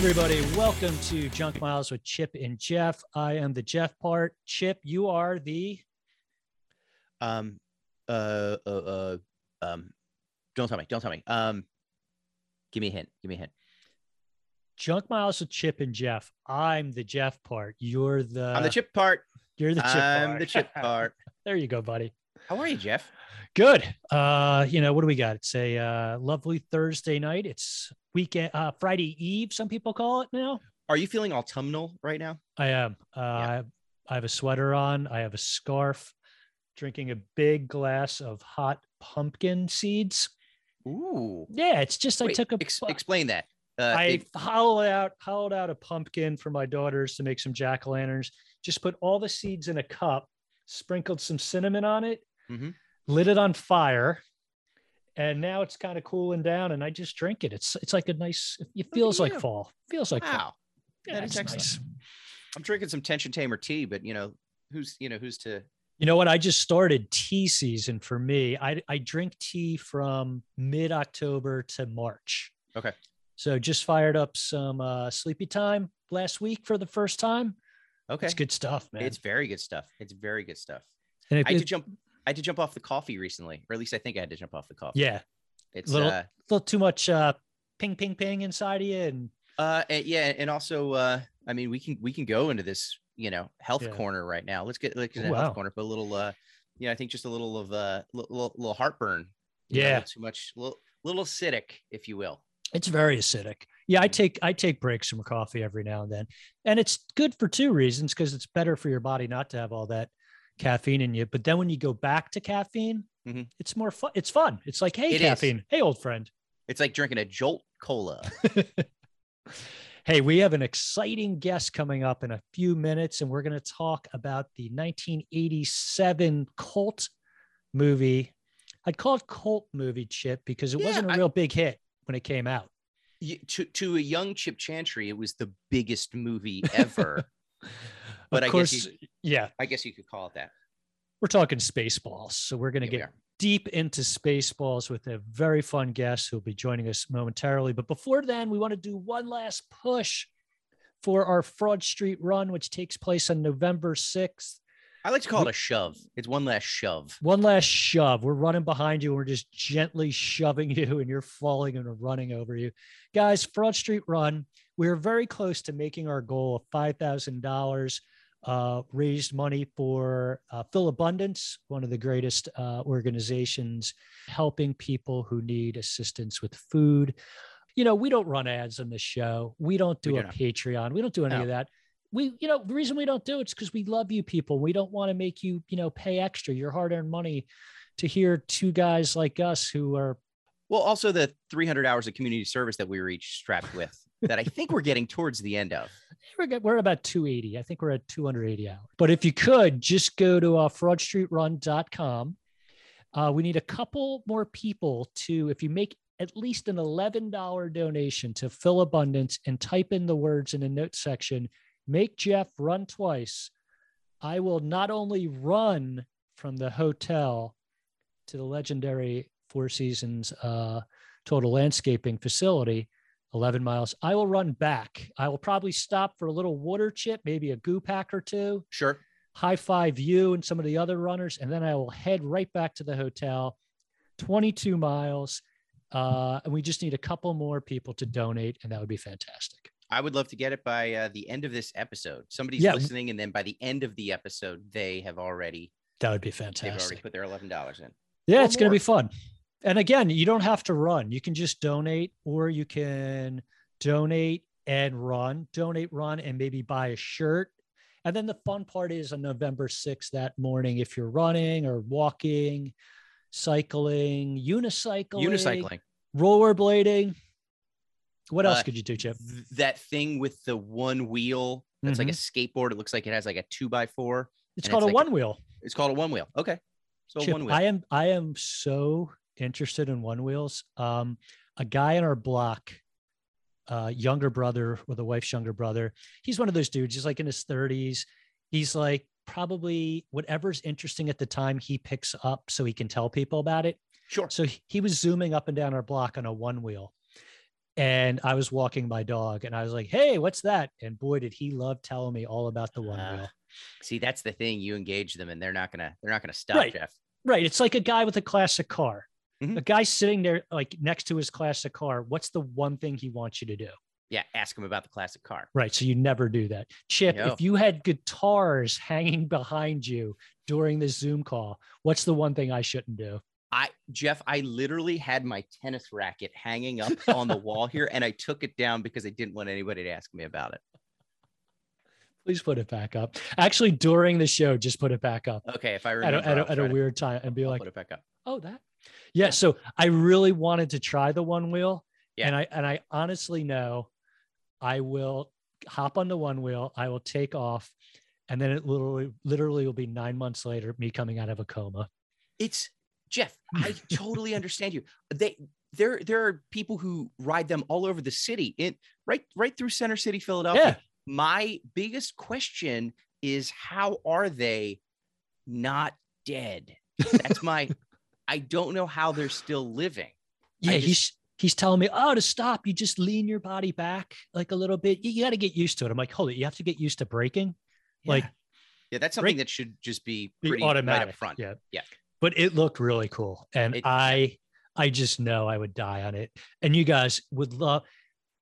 everybody. Welcome to Junk Miles with Chip and Jeff. I am the Jeff part. Chip, you are the. Um, uh, uh, uh, um, don't tell me. Don't tell me. Um, give me a hint. Give me a hint. Junk Miles with Chip and Jeff. I'm the Jeff part. You're the. I'm the chip part. You're the Chip part I'm part. the chip part. there you go, buddy. How are you, Jeff? Good. Uh, you know, what do we got? It's a uh, lovely Thursday night. It's weekend, uh, Friday Eve, some people call it now. Are you feeling autumnal right now? I am. Uh, I, I have a sweater on. I have a scarf, drinking a big glass of hot pumpkin seeds. Ooh. Yeah, it's just I took a. ex- explain that. Uh, I it- hollowed out hollowed out a pumpkin for my daughters to make some jack o' lanterns. Just put all the seeds in a cup, sprinkled some cinnamon on it, Mhm. Lit it on fire, and now it's kind of cooling down. And I just drink it. It's it's like a nice. It feels like fall. Feels like fall. wow. Yeah, that is nice. I'm drinking some tension tamer tea, but you know, who's you know who's to You know what? I just started tea season for me. I I drink tea from mid October to March. Okay. So just fired up some uh, sleepy time last week for the first time. okay. It's good stuff, man. It's very good stuff. It's very good stuff. and I had to jump. I had to jump off the coffee recently, or at least I think I had to jump off the coffee. yeah, It's little- uh, a little too much uh, ping, ping, ping inside of you, and Uh, and yeah, and also, uh, I mean, we can we can go into this, you know, health Yeah. corner right now. Let's get like a wow. health corner, but a little, uh, you know, I think just a little of uh, little, little, heartburn. you know, Yeah. too much, little, little acidic, if you will. it's very acidic. Yeah, I Mhm. take I take breaks from coffee every now and then, and it's good for two reasons because it's better for your body not to have all that caffeine in you. But then when you go back to caffeine, Mhm. it's more fun. It's fun. It's like, hey, It is. caffeine, hey, old friend. It's like drinking a Jolt Cola. Hey, we have an exciting guest coming up in a few minutes, and we're going to talk about the 1987 cult movie. I'd call it cult movie, Chip, because it Yeah, wasn't a real big hit when it came out. To to a young Chip Chantry, it was the biggest movie ever. But of I course, guess you, yeah, I guess you could call it that. we're talking Spaceballs. So we're going to get deep into Spaceballs with a very fun guest who'll be joining us momentarily. But before then, we want to do one last push for our Fraud Street run, which takes place on November 6th. I like to call it a shove. It's one last shove. One last shove. We're running behind you. And we're just gently shoving you, and you're falling and we're running over you. Guys, Fraud Street Run, we're very close to making our goal of $5,000. Uh, raised money for uh, Philabundance, one of the greatest uh, organizations helping people who need assistance with food. You know, we don't run ads on the show. We don't do We a do not. Patreon. We don't do any No. of that we you know the reason we don't do it is because we love you people we don't want to make you you know pay extra your hard-earned money to hear two guys like us who are Well, also the 300 hours of community service that we were each strapped with that I think we're getting towards the end of. we're, we're about 280 i think we're at 280 hours but if you could just go to uh, fraudstreetrun.com uh, we need a couple more people to if you make at least an $11 donation to Philabundance and type in the words in the note section, make Jeff run twice. I will not only run from the hotel to the legendary Four Seasons uh, total landscaping facility, 11 miles. I will run back. I will probably stop for a little water chip, maybe a goo pack or two, Sure. high five you and some of the other runners, and then I will head right back to the hotel, 22 miles. Uh, and we just need a couple more people to donate, and that would be fantastic. I would love to get it by uh, the end of this episode. Somebody's Yeah. listening, and then by the end of the episode, they have already That would be they've already fantastic. put their eleven dollars in. Yeah, it's going to be fun. And again, you don't have to run. You can just donate, or you can donate and run, donate, run, and maybe buy a shirt. And then the fun part is on November 6th that morning, if you're running or walking, cycling, unicycling, Unicycling. rollerblading. What else Uh, could you do, Chip? Th- that thing with the one wheel that's like a skateboard. It looks like it has like a two by four. It's called it's a like one wheel. It's called a one wheel. Okay. So Chip, one wheel. I am I am so interested in one wheels. Um, a guy in our block, uh, younger brother with a wife's younger brother. He's one of those dudes. He's like in his thirties. He's like probably whatever's interesting at the time he picks up so he can tell people about it. sure. So he- was zooming up and down our block on a one wheel. and I was walking my dog and I was like, Hey, what's that? And boy, did he love telling me all about the one Ah, wheel. See, that's the thing. You engage them, and they're not gonna they're not gonna stop, Right. Jeff. Right. It's like a guy with a classic car. Mhm. A guy sitting there like next to his classic car. What's the one thing he wants you to do? Yeah, ask him about the classic car. Right. So you never do that. Chip, No. if you had guitars hanging behind you during this Zoom call, what's the one thing I shouldn't do? I Jeff, I literally had my tennis racket hanging up on the wall here, and I took it down because I didn't want anybody to ask me about it. Please put it back up. Actually, during the show, just put it back up Okay, if I at a, at a, at a to- weird time and be I'll like, put it back up. oh, that. Yeah. So I really wanted to try the one wheel. Yeah. And I and I honestly know I will hop on the one wheel, I will take off, and then it literally literally will be nine months later, me coming out of a coma. It's Jeff. I totally understand you. They there there are people who ride them all over the city in right right through Center City, Philadelphia. Yeah. My biggest question is how are they not dead? That's my I don't know how they're still living. Yeah, just- he's he's telling me, oh, to stop, you just lean your body back like a little bit. You, got to get used to it. I'm like, hold it, you have to get used to braking. Like, Yeah. yeah, that's something that should just be Be pretty automatic right up front. Yeah, Yeah. But it looked really cool, and It- I I just know I would die on it. And you guys would love.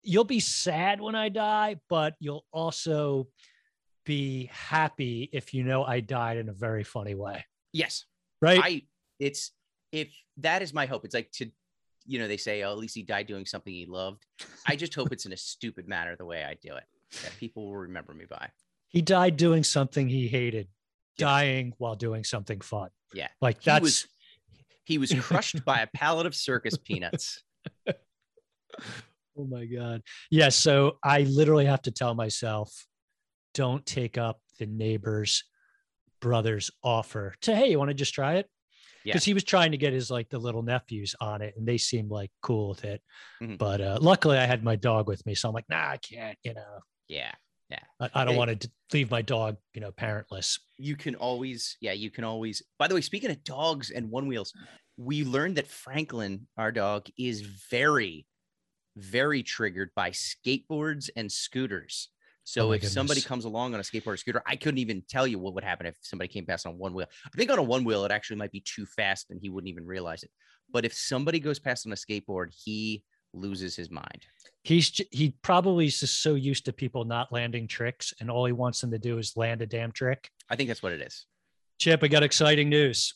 You'll be sad when I die, but you'll also be happy if you know I died in a very funny way, Yes. right? I it's if that is my hope. It's like to you know, they say, oh, at least he died doing something he loved. I just hope it's in a stupid manner the way I do it. That people will remember me by. he died doing something he hated, dying while doing something fun. Yeah. like He that's was he was crushed by a pallet of circus peanuts. Oh my God. Yeah. So I literally have to tell myself, don't take up the neighbor's brother's offer to, hey, you want to just try it? Yeah. Because he was trying to get his like the little nephews on it and they seemed like cool with it. Mhm. But uh, luckily I had my dog with me. So I'm like, nah, I can't, you know, Yeah. I, I don't Hey. want to leave my dog, you know, parentless. You can always, yeah, you can always. By the way, speaking of dogs and one wheels, we learned that Franklin, our dog, is very, very triggered by skateboards and scooters. Oh so my if somebody comes along on a skateboard or scooter, I couldn't even tell you what would happen if somebody came past on one wheel. I think on a one wheel, it actually might be too fast and he wouldn't even realize it. But if somebody goes past on a skateboard, he loses his mind. He's he probably is just so used to people not landing tricks and all he wants them to do is land a damn trick. I think that's what it is. Chip, I got exciting news.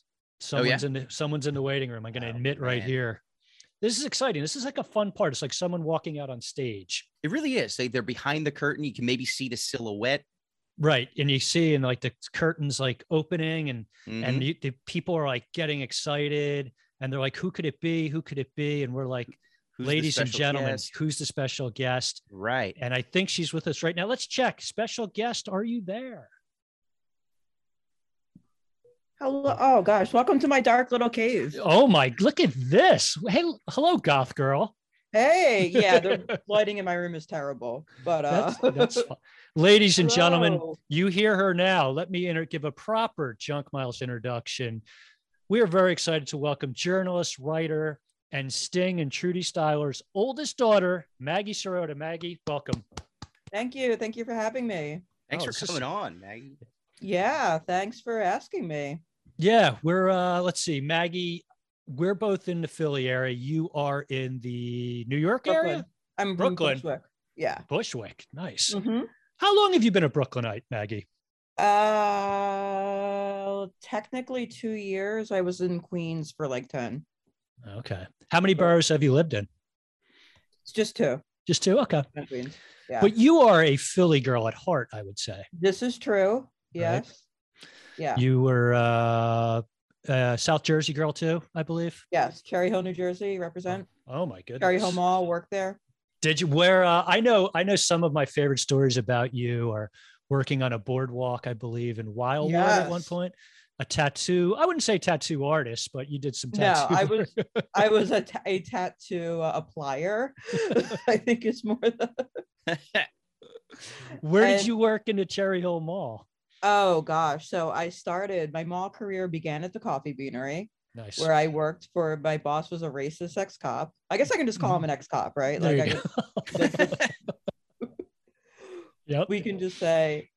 Oh, yeah? Someone's in the someone's in the waiting room. I'm going to Oh, admit right man. here. This is exciting. This is like a fun part. It's like someone walking out on stage. It really is. They, they're behind the curtain. You can maybe see the silhouette. Right. And you see and like the curtains like opening and Mhm. and you, the people are like getting excited and they're like who could it be? Who could it be? And we're like Who's ladies and gentlemen, guest? who's the special guest? right. And I think she's with us right now. Let's check. Special guest, are you there? Hello. Oh gosh, welcome to my dark little cave. Oh my, look at this. Hey, hello goth girl. Hey, yeah, the lighting in my room is terrible, but uh, That's, that's. Ladies and gentlemen, you hear her now. Let me inter- give a proper Junk Miles introduction. We are very excited to welcome journalist, writer, and Sting and Trudy Styler's oldest daughter, Maggie Serota. Maggie, welcome. Thank you, thank you for having me. Thanks Oh, for this is- coming on, Maggie. Yeah, thanks for asking me. Yeah, we're uh let's see, Maggie. We're both in the Philly area. You are in the New York area, I'm Brooklyn. Bushwick. Yeah. Bushwick. Nice. Mhm. How long have you been a Brooklynite, Maggie? Uh, technically two years. I was in Queens for like ten. Okay. How many boroughs have you lived in? It's just two. Just two. Okay. Queens. Yeah. But you are a Philly girl at heart, I would say. this is true. Yes. Yeah. You were uh, uh, South Jersey girl too, I believe. yes. Cherry Hill, New Jersey. Represent. Oh my goodness. Cherry Hill Mall. Work there. Did you where uh, I know I know some of my favorite stories about you are working on a boardwalk, I believe, in Wildwood at one point. A tattoo, I wouldn't say tattoo artist, but you did some tattoos. No. I was I was a, ta- a tattoo uh, applier. I think it's more the Where did you work in the Cherry Hill Mall? Oh gosh. So I started my mall career began at the coffee beanery. Nice. where I worked for my boss was a racist ex cop. I guess I can just call him an ex cop, right? There Like I you just, yep. we can just say,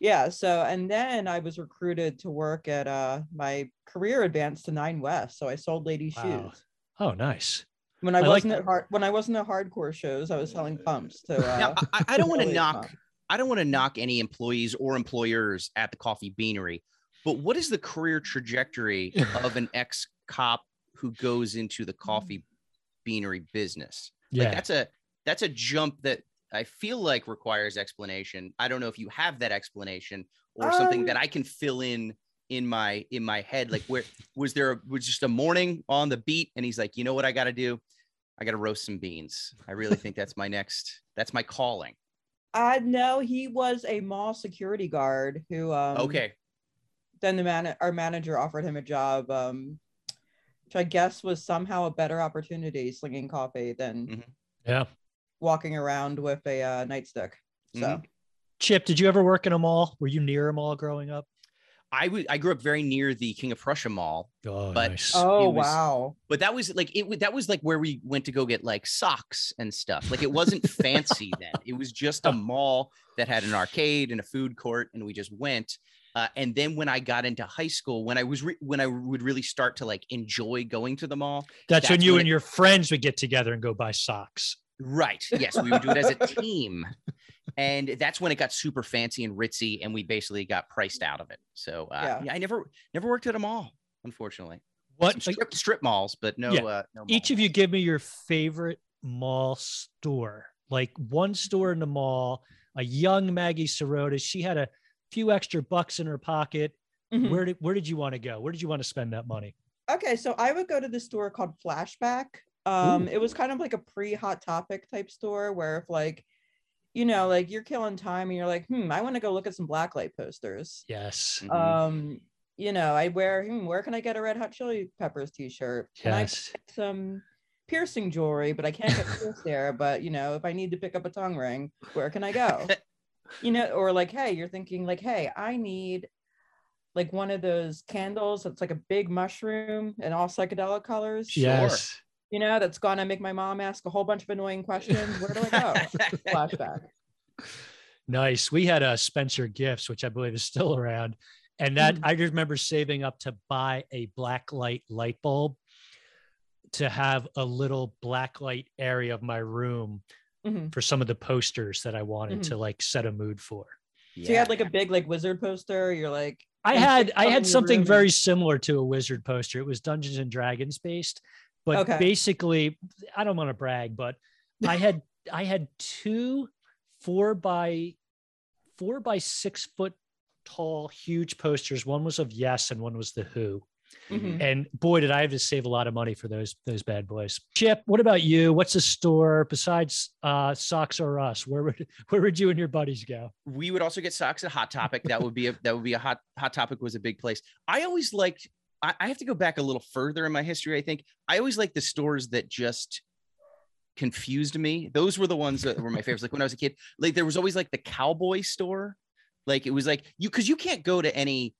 yeah. So and then I was recruited to work at uh my career advanced to Nine West. So I sold ladies' Wow. shoes. Oh, nice. When I, I wasn't at hard when I wasn't at hardcore shows, I was selling pumps to uh now, I, I don't want to affiliate knock. I don't want to knock any employees or employers at the coffee beanery, but what is the career trajectory of an ex cop who goes into the coffee beanery business? Like Yeah. that's a that's a jump that I feel like requires explanation. I don't know if you have that explanation or something Um, that I can fill in in my in my head. Like where was there a, was just a morning on the beat and he's like, you know what I got to do? I got to roast some beans. I really think that's my next. That's my calling. Uh no, he was a mall security guard who um Okay. then the man our manager offered him a job um which I guess was somehow a better opportunity slinging coffee than Mhm. yeah. walking around with a uh, nightstick. So Mhm. Chip, did you ever work in a mall? Were you near a mall growing up? I would. I grew up very near the King of Prussia Mall, Oh, But- nice. oh was- wow. but that was like it. wa- That was like where we went to go get like socks and stuff. Like it wasn't fancy then. It was just a mall that had an arcade and a food court, and we just went. Uh, and then when I got into high school, when I was re- when I would really start to like enjoy going to the mall, that's, when you when and it- your friends would get together and go buy socks. Right. Yes, we would do it as a team. And that's when it got super fancy and ritzy, and we basically got priced out of it. So uh, Yeah. yeah. I never never worked at a mall, unfortunately. What Some strip, strip malls, but no. Yeah. Uh, no each of you give me your favorite mall store like one store in the mall a young maggie Serota. she had a few extra bucks in her pocket Mhm. where did where did you want to go where did you want to spend that money Okay, so I would go to the store called Flashback. Um, Ooh. it was kind of like a pre-hot topic type store where if like, you know, like you're killing time and you're like, hmm, I want to go look at some blacklight posters. yes Mhm. Um, you know, I wear, hmm, where can I get a Red Hot Chili Peppers t-shirt? Can I yes get some piercing jewelry, but I can't get pierced there. But you know, if I need to pick up a tongue ring, where can I go? you know, or like, hey, you're thinking like, hey, I need like one of those candles that's like a big mushroom and all psychedelic colors. Sure. Yes You know, that's gonna make my mom ask a whole bunch of annoying questions. Where do I go? Flashback. nice we had a spencer gifts which i believe is still around and that Mm. i just remember saving up to buy a black light light bulb to have a little black light area of my room Mhm. for some of the posters that i wanted Mhm. to like set a mood for So you had like a big like wizard poster. You're like, I had I had something very similar to a wizard poster. It was Dungeons and Dragons based, but Okay. basically, I don't want to brag, but I had I had two four by four by six foot tall, huge posters. One was of Yes, and one was the Who. Mhm. And boy, did I have to save a lot of money for those those bad boys. Chip, what about you? What's a store besides uh, Socks or Us? Where would where would you and your buddies go? we would also get socks at Hot Topic. That would be a that would be a hot Hot Topic was a big place. I always liked. I, I have to go back a little further in my history. I think I always liked the stores that just confused me. Those were the ones that were my favorites. Like when I was a kid, like there was always like the cowboy store. Like it was like you because you can't go to any,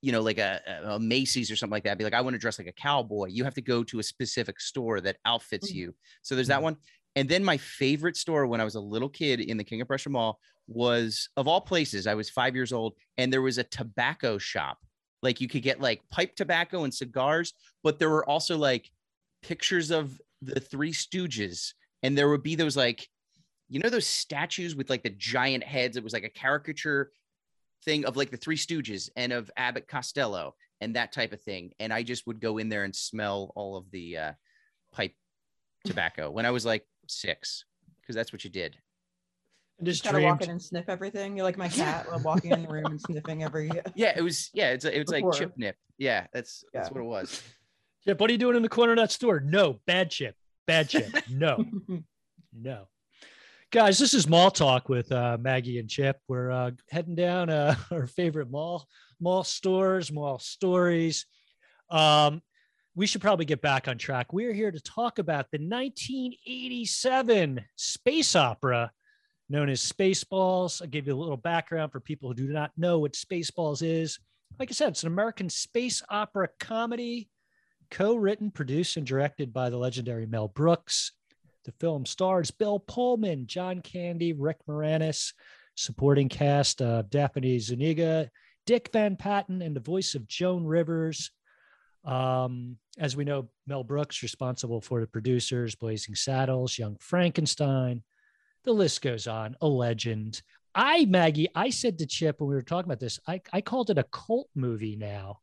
you know, like a, a Macy's or something like that. Be like, I want to dress like a cowboy. You have to go to a specific store that outfits Mhm. you. So there's that one. And then my favorite store when I was a little kid in the King of Prussia Mall was of all places, I was five years old, and there was a tobacco shop. Like you could get like pipe tobacco and cigars, but there were also like pictures of the Three Stooges, and there would be those like, you know, those statues with like the giant heads. It was like a caricature thing of like the Three Stooges and of Abbott Costello and that type of thing. And I just would go in there and smell all of the uh, pipe tobacco when I was like six, because that's what you did. And just kind of walk in and sniff everything. You're like my cat, I'm walking in the room and sniffing every. Yeah, it was. Yeah, it's it's like Before. chip nip. Yeah, that's that's what it was. Chip, what are you doing in the corner of that store? No, bad chip. Bad chip. No, no. Guys, this is Mall Talk with uh, Maggie and Chip. We're uh, heading down uh, our favorite mall, mall stores, mall stories. Um, we should probably get back on track. We're here to talk about the 1987 space opera known as Spaceballs. I'll give you a little background for people who do not know what Spaceballs is. like I said, it's an American space opera comedy, co-written, produced, and directed by the legendary Mel Brooks. The film stars Bill Pullman, John Candy, Rick Moranis, supporting cast of Daphne Zuniga, Dick Van Patten, and the voice of Joan Rivers. Um, as we know, Mel Brooks responsible for the producers, Blazing Saddles, Young Frankenstein. The list goes on. A legend. I, Maggie, I said to Chip when we were talking about this, I, I called it a cult movie now.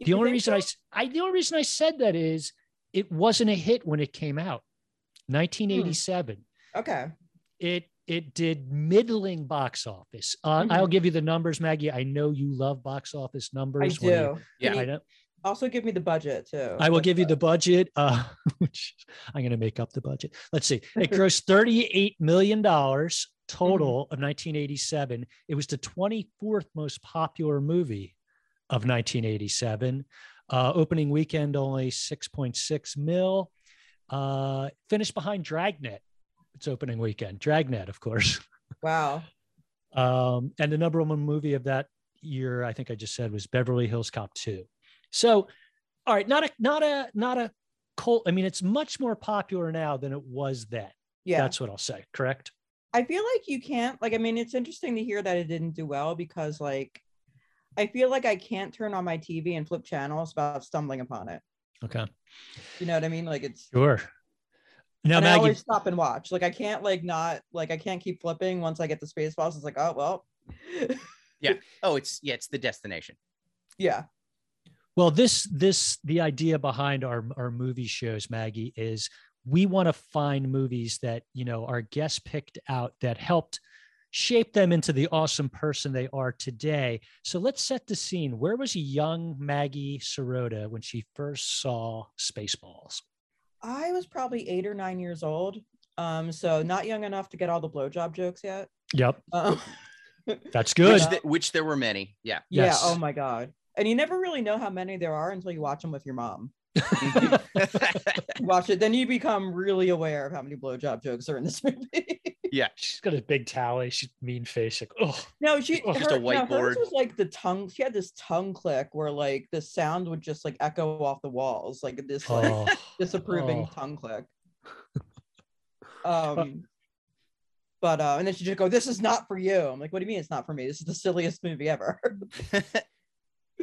The only think reason I, so? s- I, the only reason I said that is it wasn't a hit when it came out. 1987. Okay. It it did middling box office. Uh, Mhm. I'll give you the numbers, Maggie. I know you love box office I numbers. when you- do. Yeah. I know. Also give me the budget too. I will give you the- budget. Uh, which I'm going to make up the budget. Let's see. It grossed 38 million dollars total of 1987. It was the 24th most popular movie of 1987. Uh, opening weekend only 6.6 mil. Uh, finished behind Dragnet. Its opening weekend. Dragnet, of course. Wow. Um, and the number one movie of that year, I think I just said, was Beverly Hills Cop 2. So, all right, not a not a not a cult. I mean, it's much more popular now than it was then. Yeah. That's what I'll say. Correct. I feel like you can't like I mean it's interesting to hear that it didn't do well because like I feel like I can't turn on my TV and flip channels without stumbling upon it. Okay. You know what I mean? Like it's Sure. Now, and I Maggie, always stop and watch. Like I can't like not like I can't keep flipping once I get the space balls. It's like, oh well. Yeah. Oh, it's yeah, it's the destination. yeah. Well, this this the idea behind our our movie shows, Maggie, is we want to find movies that you know our guests picked out that helped shape them into the awesome person they are today. So let's set the scene. Where was young Maggie Serota when she first saw Spaceballs? I was probably eight or nine years old. Um, so not young enough to get all the blowjob jokes yet. Yep, Um, that's good. Which, th- which there were many. Yeah. Yes. Yeah. Oh my god. And you never really know how many there are until you watch them with your mom. Watch it, then you become really aware of how many blowjob jokes are in this movie. yeah. She's got a big tally. She's mean face. Like, oh, no, she Oh, just a her- no, hers was like the tongue. She had this tongue click where like the sound would just like echo off the walls, like this like oh. disapproving oh. tongue click. Um, but uh, and then she just go, "This is not for you." I'm like, "What do you mean it's not for me? This is the silliest movie ever."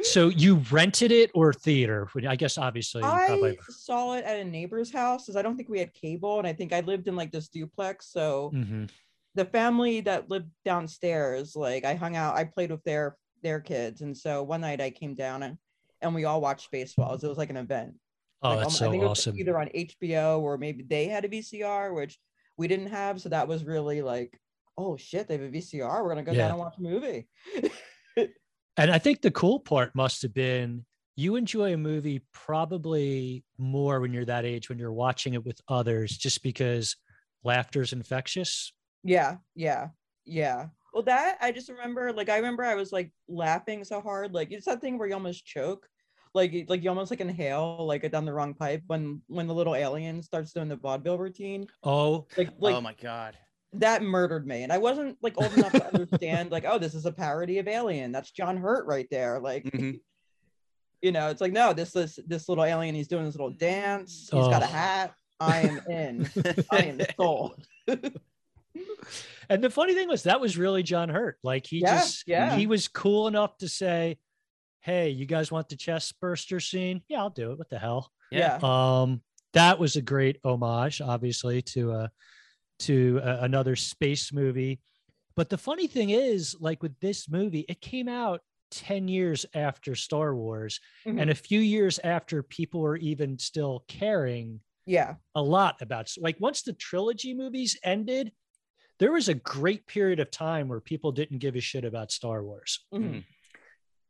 So you rented it or theater? I guess obviously I probably. saw it at a neighbor's house because I don't think we had cable, and I think I lived in like this duplex. So Mhm. the family that lived downstairs, like I hung out, I played with their their kids, and so one night I came down and and we all watched Spaceballs. It was like an event. Oh, Like, that's um, so I think it was awesome. either on HBO or maybe they had a VCR, which we didn't have. So that was really like, oh shit, they have a VCR. We're gonna go Yeah. down and watch a movie. And I think the cool part must have been you enjoy a movie probably more when you're that age when you're watching it with others, just because laughter's infectious. Yeah, yeah, yeah. Well, that I just remember, like, I remember I was like laughing so hard, like it's that thing where you almost choke, like, like you almost like inhale, like down the wrong pipe when when the little alien starts doing the vaudeville routine, Oh, like, like oh my god. That murdered me, and I wasn't like old enough to understand, like, oh, this is a parody of Alien. That's John Hurt right there, like. Mhm. You know, it's like no, this this this little alien. He's doing this little dance. He's got a Oh. hat. I am in. I am sold. and the funny thing was that was really John Hurt. Like he Yeah, just yeah. he was cool enough to say, Hey, you guys want the chest burster scene? Yeah, I'll do it. What the hell? Yeah. um that was a great homage obviously to uh to uh, another space movie but the funny thing is like with this movie it came out 10 years after star wars Mhm. and a few years after people were even still caring yeah. a lot about like once the trilogy movies ended there was a great period of time where people didn't give a shit about star wars Mhm.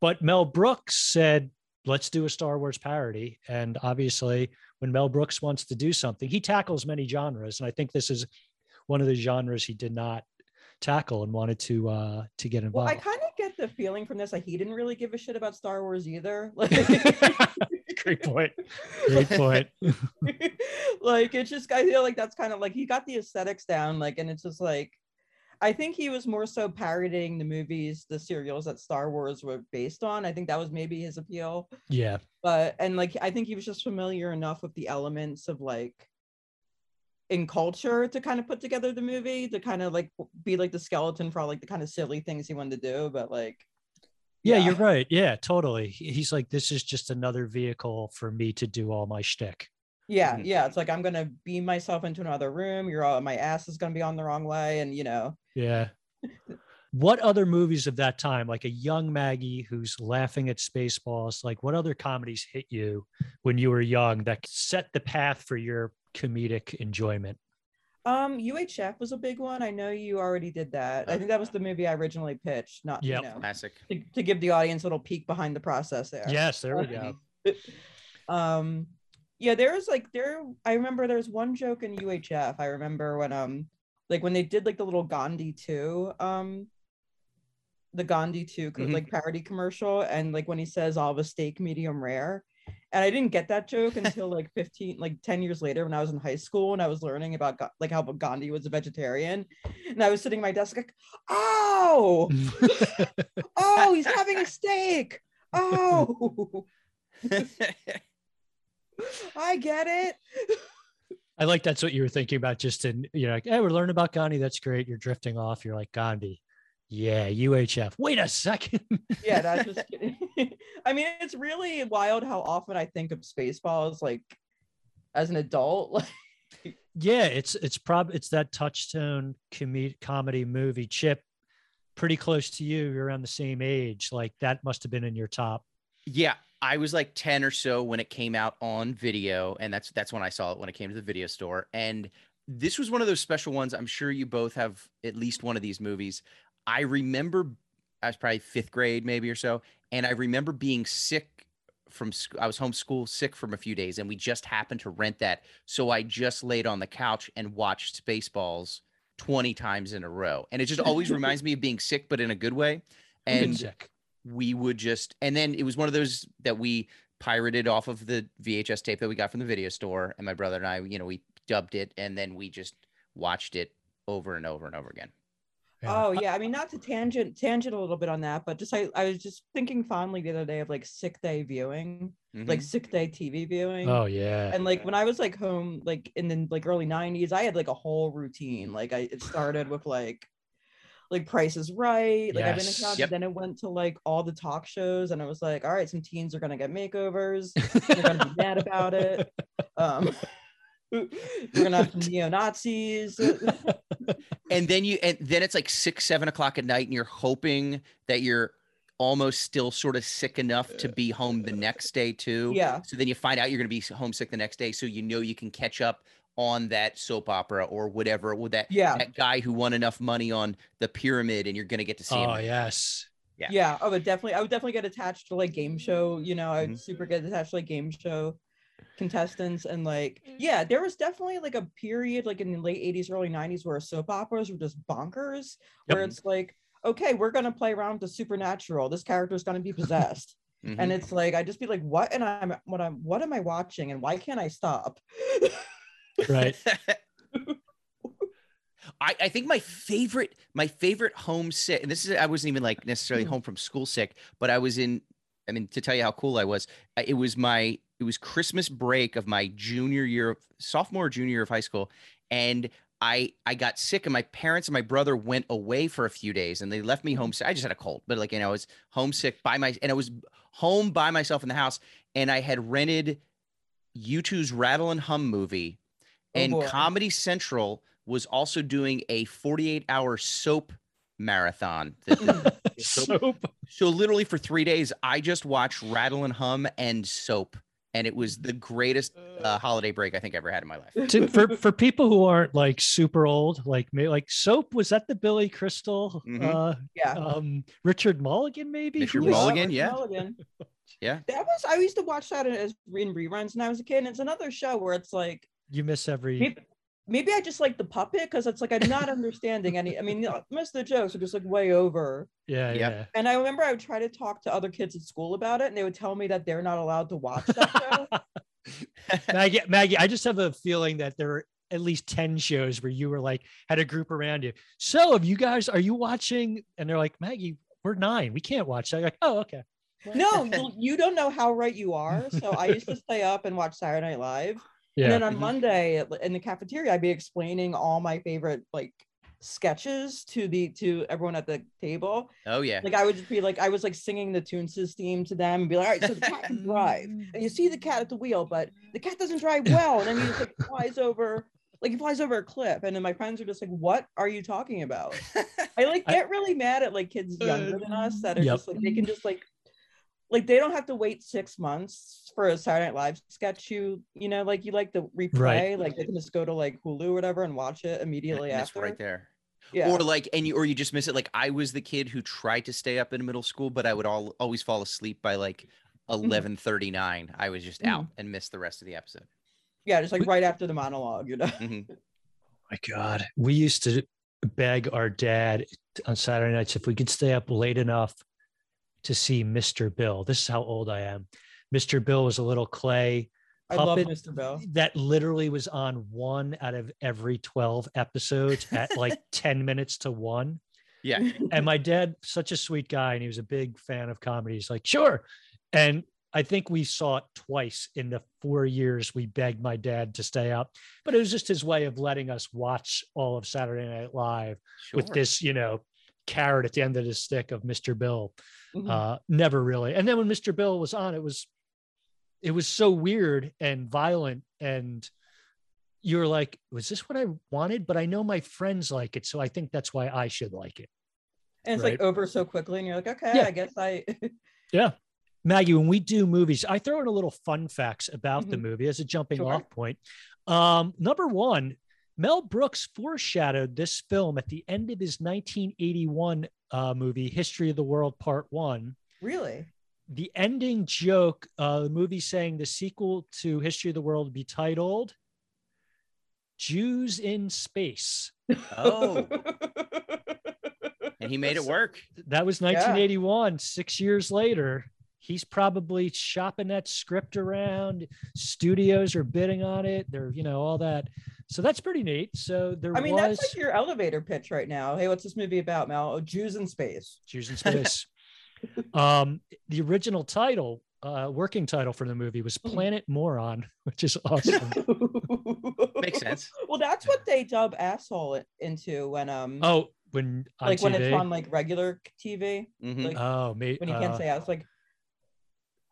but Mel Brooks said, let's do a Star Wars parody. And obviously, when Mel Brooks wants to do something, he tackles many genres. And I think this is one of the genres he did not tackle and wanted to uh to get Well, involved. I kind of get the feeling from this like he didn't really give a shit about Star Wars either. Like, Great point. Great point. like it's just I feel like that's kind of like he got the aesthetics down, like, and it's just like I think he was more so parodying the movies, the serials that Star Wars were based on. I think that was maybe his appeal. Yeah. But and like I think he was just familiar enough with the elements of like in culture to kind of put together the movie to kind of like be like the skeleton for all like the kind of silly things he wanted to do. But like Yeah, you're right. Yeah, totally. He's like, this is just another vehicle for me to do all my shtick. Yeah, Mhm. yeah. It's like I'm gonna beam myself into another room. You're all my ass is gonna be on the wrong way, and you know, Yeah. what other movies of that time, like a young Maggie who's laughing at Spaceballs, like what other comedies hit you when you were young that set the path for your comedic enjoyment? um, UHF was a big one. I know you already did that. I think that was the movie I originally pitched. Not Yep. you know Classic. to, to give the audience a little peek behind the process there. Yes, there we go. um yeah there's like there i remember there's one joke in uhf i remember when um like when they did like the little gandhi 2 um the gandhi 2 co- Mhm. like parody commercial and like when he says all of a steak medium rare and i didn't get that joke until like 15 like 10 years later when i was in high school and i was learning about like how gandhi was a vegetarian and i was sitting at my desk like oh oh he's having a steak oh i get it I like that's what you were thinking about. Just in, you know, like, hey, we're learning about Gandhi. That's great. You're drifting off. You're like, Gandhi. Yeah, UHF. Wait a second. yeah that's just kidding i mean it's really wild how often i think of spaceballs like as an adult like yeah, it's it's prob it's that touchstone com- comedy movie. Chip, pretty close to you. You're around the same age. Like that must have been in your top. Yeah, I was like 10 or so when it came out on video, and that's that's when I saw it when it came to the video store. And this was one of those special ones. I'm sure you both have at least one of these movies. I remember I was probably fifth grade, maybe or so, and I remember being sick from sc- I was homeschool sick from a few days, and we just happened to rent that. So I just laid on the couch and watched Spaceballs 20 times in a row. And it just always reminds me of being sick, but in a good way. And sick. we would just and then it was one of those that we pirated off of the VHS tape that we got from the video store and my brother and I you know we dubbed it and then we just watched it over and over and over again. Yeah. oh yeah i mean not to tangent tangent a little bit on that but just i, I was just thinking fondly the other day of like sick day viewing like Mhm. sick day tv viewing Oh yeah. and like when I was like home, like in the like early '90s, I had like a whole routine. Like I, it started with like, like Price is Right. Like I've been Yes. Yep. then it went to like all the talk shows, and I was like, all right, some teens are gonna get makeovers. They're gonna be mad about it. Um, we're gonna have neo Nazis. and then you and then it's like six seven o'clock at night and you're hoping that you're almost still sort of sick enough to be home the next day too. yeah, So then you find out you're going to be homesick the next day, so you know you can catch up on that soap opera or whatever with that yeah, that guy who won enough money on the pyramid, and you're going to get to see Oh him. yes. Yeah. yeah. I would definitely, I would definitely get attached to like game show. You know, I'd Mhm. super get attached to like game show contestants and like yeah there was definitely like a period like in the late 80s early 90s where soap operas were just bonkers where it's like okay we're gonna play around with the supernatural this character is gonna be possessed Mhm. and it's like i just be like what and i'm what i'm what am i watching and why can't i stop Right. I, I think my favorite my favorite homesick and this is I wasn't even like necessarily Mm. home from school sick, but I was in I mean to tell you how cool I was, it was my it was Christmas break of my junior year sophomore or junior year of high school and I I got sick and my parents and my brother went away for a few days and they left me mm-hmm. homesick. I just had a cold, but like you know, I was homesick by my and I was home by myself in the house and I had rented U2's Rattle and Hum movie Oh, and boy. Comedy Central was also doing a 48 hour soap marathon. Soap. so literally for three days, I just watched Rattle and Hum and Soap, and it was the greatest uh, holiday break I think I ever had in my life. to, for for people who aren't like super old, like me, like soap was that the Billy Crystal, Mhm. uh, yeah um, Richard Mulligan, maybe. Richard Mulligan, yeah. Mulligan. Yeah. that was i used to watch that as in reruns when i was a kid and it's another show where it's like You miss every. maybe, maybe I just like the puppet because it's like I'm not understanding any. I mean, most of the jokes are just like way over. Yeah, Yep. yeah. And I remember I would try to talk to other kids at school about it, and they would tell me that they're not allowed to watch that show. Maggie, Maggie, I just have a feeling that there are at least 10 shows where you were like had a group around you. So have you guys are you watching? And they're like, Maggie, we're nine. We can't watch that. You're like, oh, okay. No, you, you don't know how right you are. So I used to stay up and watch Saturday Night Live. Yeah. And then on Mhm. Monday in the cafeteria, I'd be explaining all my favorite like sketches to the to everyone at the table. Oh yeah. Like I would just be like, I was like singing the Toonces theme to them and be like, all right, so the cat can drive. And you see the cat at the wheel, but the cat doesn't drive well. And then he just like flies over, like he flies over a cliff. And then my friends are just like, what are you talking about? I like I- get really mad at like kids younger than us that are Yep. just like they can just like like they don't have to wait six months for a Saturday Night Live sketch you you know like you like the replay Right. like they can just go to like Hulu or whatever and watch it And immediately it's after right there. yeah Or like, and you or you just miss it. Like I was the kid who tried to stay up in middle school, but I would all always fall asleep by like Mm-hmm. eleven thirty nine. I was just out and missed the rest of the episode. yeah just like We- right after the monologue you know Mhm. my God. We used to beg our dad on Saturday nights if we could stay up late enough to see Mr. Bill. This is how old I am. Mr. Bill was a little clay I love puppet Mr. Bill that literally was on one out of every 12 episodes at like 10 minutes to one. Yeah. And my dad, such a sweet guy, and he was a big fan of comedy. He's like, sure. And I think we saw it twice in the four years we begged my dad to stay up. But it was just his way of letting us watch all of Saturday Night Live with this, you know, carrot at the end of the stick of Mr. Bill. Mhm. Uh, never really. And then when Mr. Bill was on, it was it was so weird and violent and you're like, was this what I wanted? But I know my friends like it, so I think that's why I should like it. and it's right. like over so quickly and you're like okay Yeah. I guess I Yeah. Maggie, when we do movies, I throw in a little fun facts about the Mhm. movie as a jumping Sure. off point. Um, number one, Mel Brooks foreshadowed this film at the end of his 1981 uh, movie, History of the World Part One. really The ending joke, uh, the movie saying the sequel to History of the World would be titled Jews in Space. Oh, and he made it work. That was 1981. Six years later, he's probably shopping that script around. Studios are bidding on it. They're, you know, all that. So that's pretty neat. So there I mean was that's like your elevator pitch right now hey what's this movie about Mel oh, Jews in space Jews in Space. um, the original title, uh, working title for the movie was Mhm. Planet Moron, which is awesome. Makes sense. Well, that's what they dub asshole into when um oh, when on like when it's on like regular TV Mhm. like oh, me, when you can't uh, say ass like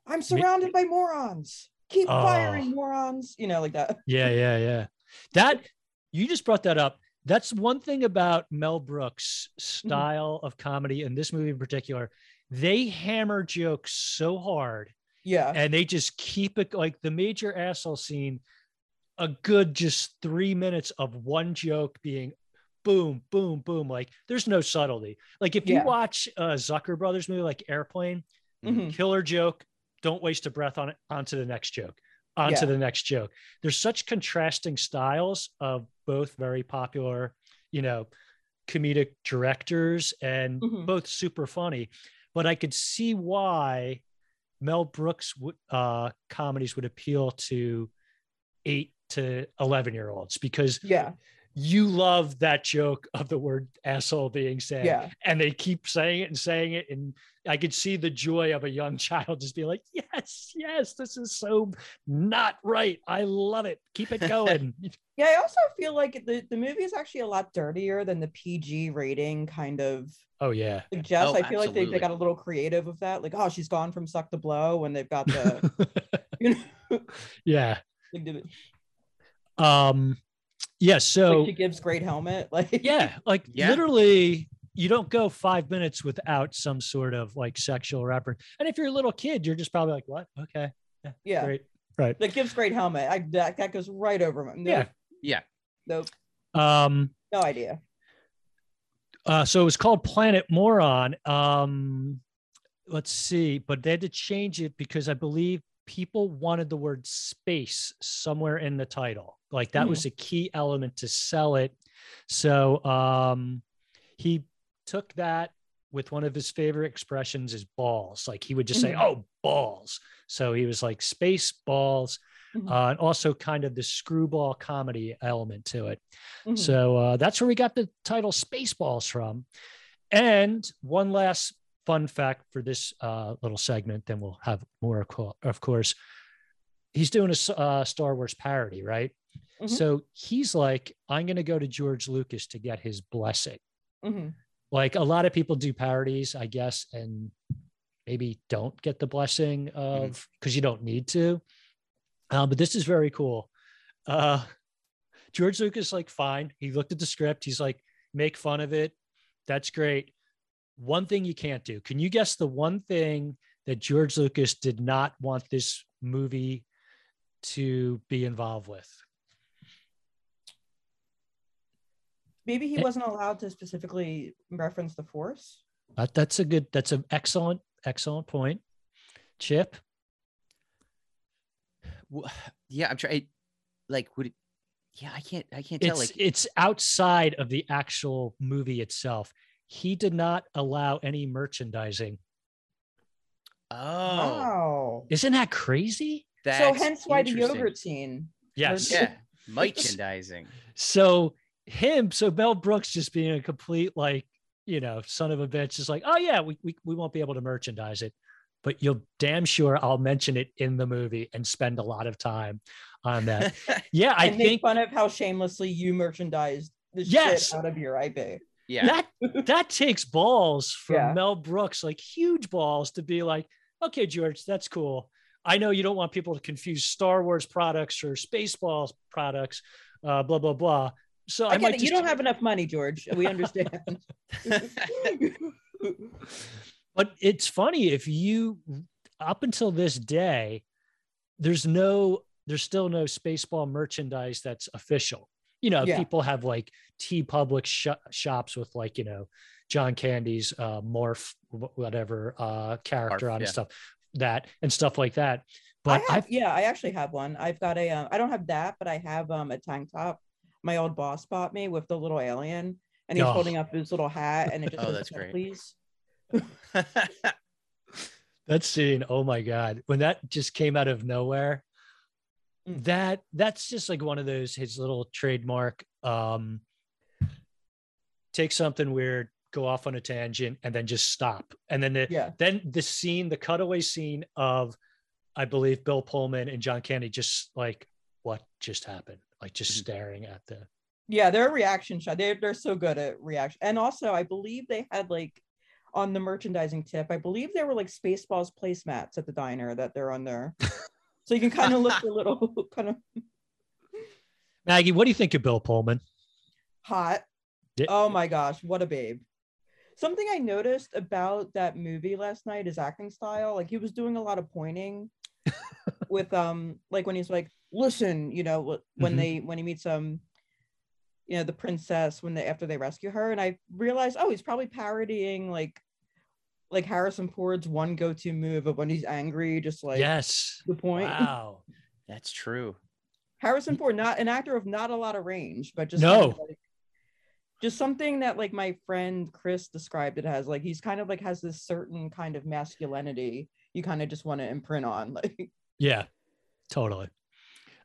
I'm surrounded by morons. Keep Oh. firing morons. You know, like that. Yeah, yeah, yeah. That you just brought that up. That's one thing about Mel Brooks' style of comedy and this movie in particular. They hammer jokes so hard Yeah. and they just keep it like the major asshole scene, a good just three minutes of one joke being boom, boom, boom. Like there's no subtlety. Like if you watch a Zucker Brothers movie like Airplane, Mhm. killer joke don't waste a breath on it onto the next joke onto Yeah. the next joke there's such contrasting styles of both very popular you know comedic directors and Mhm. both super funny but i could see why mel brooks uh comedies would appeal to 8 to 11 year olds because Yeah. You love that joke of the word asshole being said. Yeah. and they keep saying it and saying it. And i could see the joy of a young child just being like yes yes this is so not right. I love it. Keep it going. Yeah. I also feel like the, the movie is actually a lot dirtier than the PG rating kind of oh yeah. suggests. Oh, I feel like they, they got a little creative with that. Like, oh, she's gone from suck to blow when they've got the you know. Yeah. Um yeah so like she gives great helmet. Like yeah like Yeah. literally you don't go five minutes without some sort of like sexual reference and if you're a little kid you're just probably like what okay yeah. great right That gives great helmet. I that, that goes right over my no, Yeah. Yeah. Nope. um No idea. Uh, so it was called Planet Moron. Um, let's see, but they had to change it because I believe people wanted the word space somewhere in the title. Like that Mhm. was a key element to sell it. So um, he took that with one of his favorite expressions is balls. Like he would just say, Mhm. "Oh, balls." So he was like space balls, Mhm. uh, and also kind of the screwball comedy element to it. Mhm. So uh, that's where we got the title Spaceballs from. And one last fun fact for this uh, little segment, then we'll have more, of course. He's doing a uh, Star Wars parody, right? Mhm. So he's like, I'm going to go to George Lucas to get his blessing. Mhm. Like a lot of people do parodies, I guess, and maybe don't get the blessing of because you don't need to. Uh, but this is very cool. Uh, George Lucas, like, fine. He looked at the script. He's like, make fun of it. That's great. One thing you can't do. Can you guess the one thing that George Lucas did not want this movie to be involved with? Maybe he Eh. wasn't allowed to specifically reference the Force. That, that's a good, that's an excellent, excellent point. Chip, Wh- Yeah, I'm trying. Like, would it? Yeah, I can't. I can't tell. it's Like, it's outside of the actual movie itself. He did not allow any merchandising. oh, Wow. Isn't that crazy? So hence why the interesting. yogurt scene. Yes. Yeah, merchandising. So him, so Mel Brooks just being a complete like, you know, son of a bitch is like, oh yeah, we, we, we won't be able to merchandise it, but you'll damn sure I'll mention it in the movie and spend a lot of time on that. Yeah, I and make think fun of how shamelessly you merchandised the Yes. shit out of your IP. Yeah, that that takes balls from Yeah. Mel Brooks, like huge balls to be like, okay, George, that's cool. I know you don't want people to confuse Star Wars products or Spaceballs products, uh, blah blah blah. So I, I might it. You don't have enough money, George. We understand. But it's funny if you up until this day, there's no, there's still no Spaceball merchandise that's official. You know, Yeah. people have like T Public sh- shops with like you know John Candy's uh, morph whatever uh, character Barf, on yeah. and stuff that and stuff like that. But I've yeah, I actually have one. I've got a. Um, I don't have that, but I have um a tank top. My old boss bought me with the little alien, and he's Oh. holding up his little hat, and it just Oh, says, that's great. Please. that scene oh my god when that just came out of nowhere. That that's just like one of those his little trademark um take something weird go off on a tangent and then just stop and then the, Yeah. then the scene the cutaway scene of i believe bill pullman and john candy just like what just happened like just Mhm. staring at the Yeah, they're a reaction shot. They're they're so good at reaction. And also, I believe they had like on the merchandising tip. I believe there were like Spaceballs placemats at the diner that they're on there. so you can kind of look a little kind of maggie what do you think of bill pullman hot. Yeah. Oh my gosh, what a babe. Something I noticed about that movie last night is acting style. Like he was doing a lot of pointing with um like when he's like, listen, you know, wh- when Mhm. they when he meets um you know the princess when they after they rescue her and I realized oh he's probably parodying like like Harrison Ford's one go-to move of when he's angry, just like yes the point. wow That's true. Harrison Ford, not an actor of not a lot of range, but just No. kind of like- just something that like my friend Chris described it as. Like he's kind of like has this certain kind of masculinity you kind of just want to imprint on. Like Yeah, totally.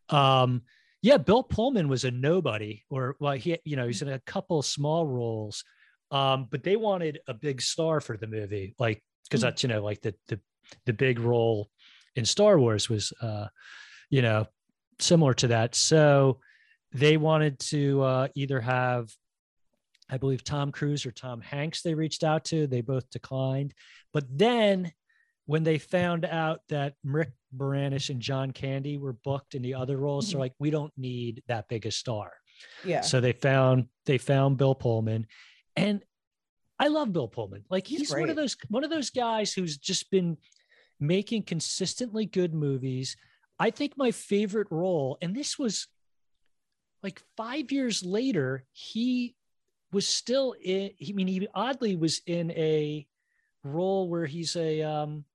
Um, yeah, Bill Pullman was a nobody, or well, he, you know, he's in a couple small roles, um, but they wanted a big star for the movie, like because Mhm. that's you know, like the the the big role in Star Wars was, uh, you know, similar to that. So they wanted to uh, either have, I believe, Tom Cruise or Tom Hanks. They reached out to. They both declined, but then when they found out that Rick Moranis and John Candy were booked in the other roles, they're Mhm. like, we don't need that big a star. yeah. So they found they found Bill Pullman, and I love Bill Pullman. Like He's he's, one of those one of those guys who's just been making consistently good movies. I think my favorite role, and this was like five years later, he was still in. I mean, he oddly was in a role where he's a um,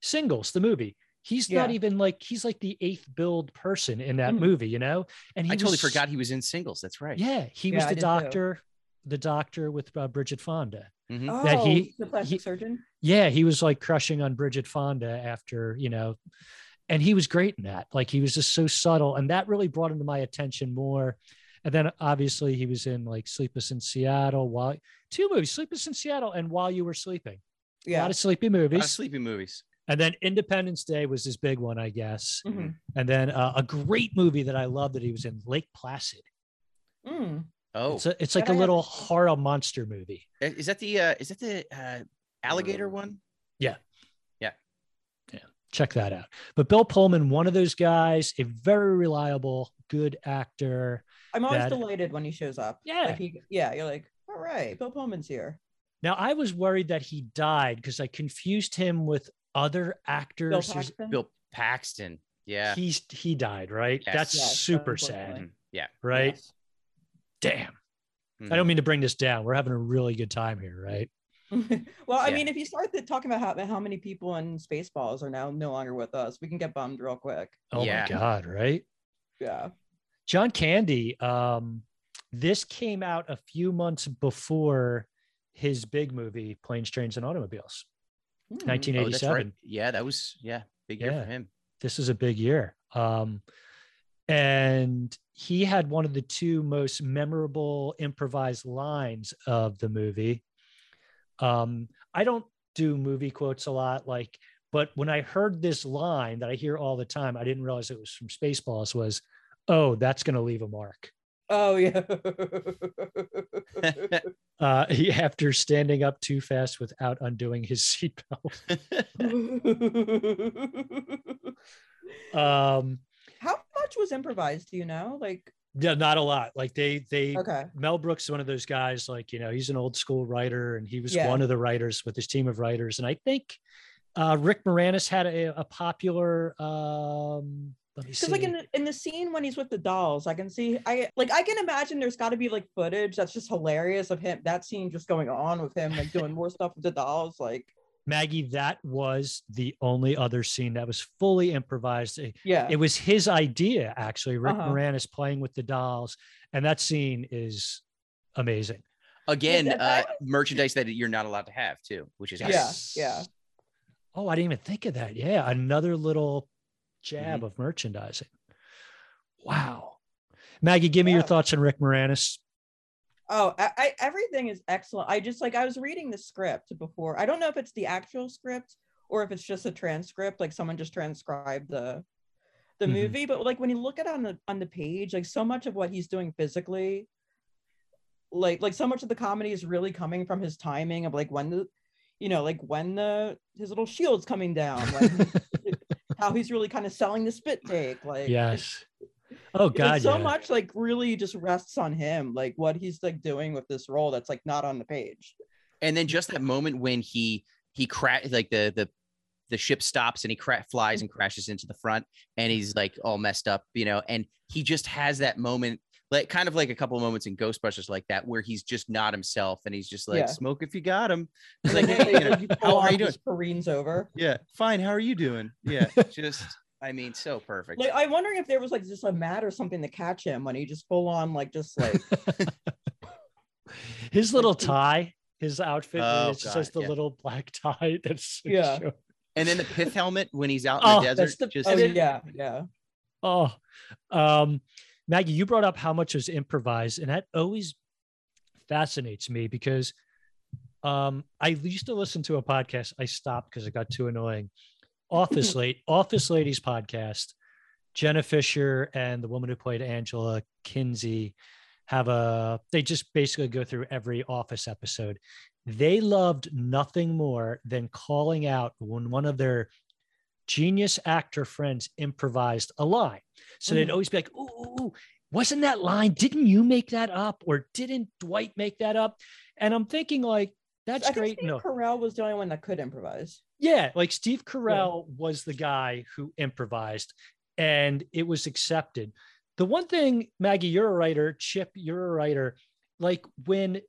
singles, the movie. He's not even like he's like the eighth billed person in that ugh movie, you know. And he I totally forgot he was in singles. That's right. yeah, he Yeah, was the doctor. too. Doctor. the doctor with uh, Bridget Fonda. Mhm. Oh, That he- the plastic he- surgeon. Yeah, he was like crushing on Bridget Fonda after, you know, and he was great in that. Like he was just so subtle. And that really brought him to my attention more. And then obviously he was in like Sleepless in Seattle, while two movies, Sleepless in Seattle and While You Were Sleeping. Yeah. A lot of sleepy A lot of movies. sleepy movies. And then Independence Day was his big one, I guess. Mhm. And then uh, a great movie that I love that he was in, Lake Placid. Mm. Oh, It's a, it's like a a I little haven't horror monster movie. is that the uh, is that the uh, alligator one? Yeah, yeah, yeah. Check that out. But Bill Pullman, one of those guys, a very reliable, good actor. I'm always That- delighted when he shows up. Yeah. Like he, yeah, you're like, all right, Bill Pullman's here. Now I was worried that he died because I confused him with other actors. There's- Paxton. Bill Paxton. Yeah. He's he died, right? Yes. That's Yes, super sad. Mhm. Yeah. right? Yes. Damn. I Mhm. don't mean to bring this down. We're having a really good time here, right? well, I Yeah. mean, if you start the, talking about how, how many people in Spaceballs are now no longer with us, we can get bummed real quick. Oh Yeah. my god, right? Yeah. John Candy. Um, this came out a few months before his big movie, Planes, Trains, and Automobiles. Oh, 1987. right. Yeah, that was yeah, big year Yeah. for him. this is a big year. Um, and he had one of the two most memorable improvised lines of the movie. Um, I don't do movie quotes a lot, like, but when I heard this line that I hear all the time, I didn't realize it was from Spaceballs. Was, oh, that's going to leave a mark. Oh yeah. Uh, he, after standing up too fast without undoing his seatbelt. Um, much was improvised? Do you know? Like, yeah, not a lot. Like they, they, okay. Mel Brooks is one of those guys, like, you know, he's an old school writer and he was Yeah. one of the writers with his team of writers. And I think uh, Rick Moranis had a, a popular, um, let me see. Because like in the, in the scene when he's with the dolls, I can see I like I can imagine there's got to be like footage that's just hilarious of him that scene just going on with him like doing more stuff with the dolls. Like Maggie, that was the only other scene that was fully improvised. Yeah, it was his idea, actually, Rick Uh-huh. Moranis playing with the dolls. And that scene is amazing. Again, uh, merchandise that you're not allowed to have too, which is Yeah, nice. yeah. Oh, I didn't even think of that. Yeah, another little jab Mm-hmm. of merchandising. Wow. Maggie, give me your thoughts on Rick Moranis. Oh, I, I everything is excellent. I just like I was reading the script before. I don't know if it's the actual script or if it's just a transcript, like someone just transcribed the the Mhm. movie. But like when you look at it on the on the page, like so much of what he's doing physically, like like so much of the comedy is really coming from his timing of like when the you know, like when the his little shield's coming down, like how he's really kind of selling the spit take. Like yes. It's, Oh, like, God, so yeah. much like really just rests on him like what he's like doing with this role that's like not on the page And then just that moment when he he crash like the the the ship stops and he cra- flies and crashes into the front and he's like all messed up, you know, and he just has that moment like kind of like a couple of moments in Ghostbusters like that where he's just not himself and he's just like Yeah. smoke if you got him. It's And like hey, you know, you how are you doing? just over Yeah, fine. How are you doing? Yeah, just I mean, so perfect. like i'm wondering if there was like just a mat or something to catch him when he just full on like just like his little tie, his outfit, Oh, it just God, has the yeah. little black tie. That's so Yeah. sure. and then the pith helmet when he's out in Oh, the desert. the- just oh And then- yeah yeah Oh, um, Maggie, you brought up how much was improvised, and that always fascinates me because um, I used to listen to a podcast. I stopped because it got too annoying. Office Late, Office Ladies podcast. Jenna Fischer and the woman who played Angela Kinsey have a. They just basically go through every Office episode. They loved nothing more than calling out when one of their genius actor friends improvised a line. So they'd Mhm. always be like, ooh, ooh, ooh, wasn't that line? Didn't you make that up? Or didn't Dwight make that up? And I'm thinking, like, that's I think great. Steve No, Carell was the only one that could improvise yeah, like Steve Carell was the guy who improvised and it was accepted. The one thing, Maggie, you're a writer, Chip, you're a writer, like when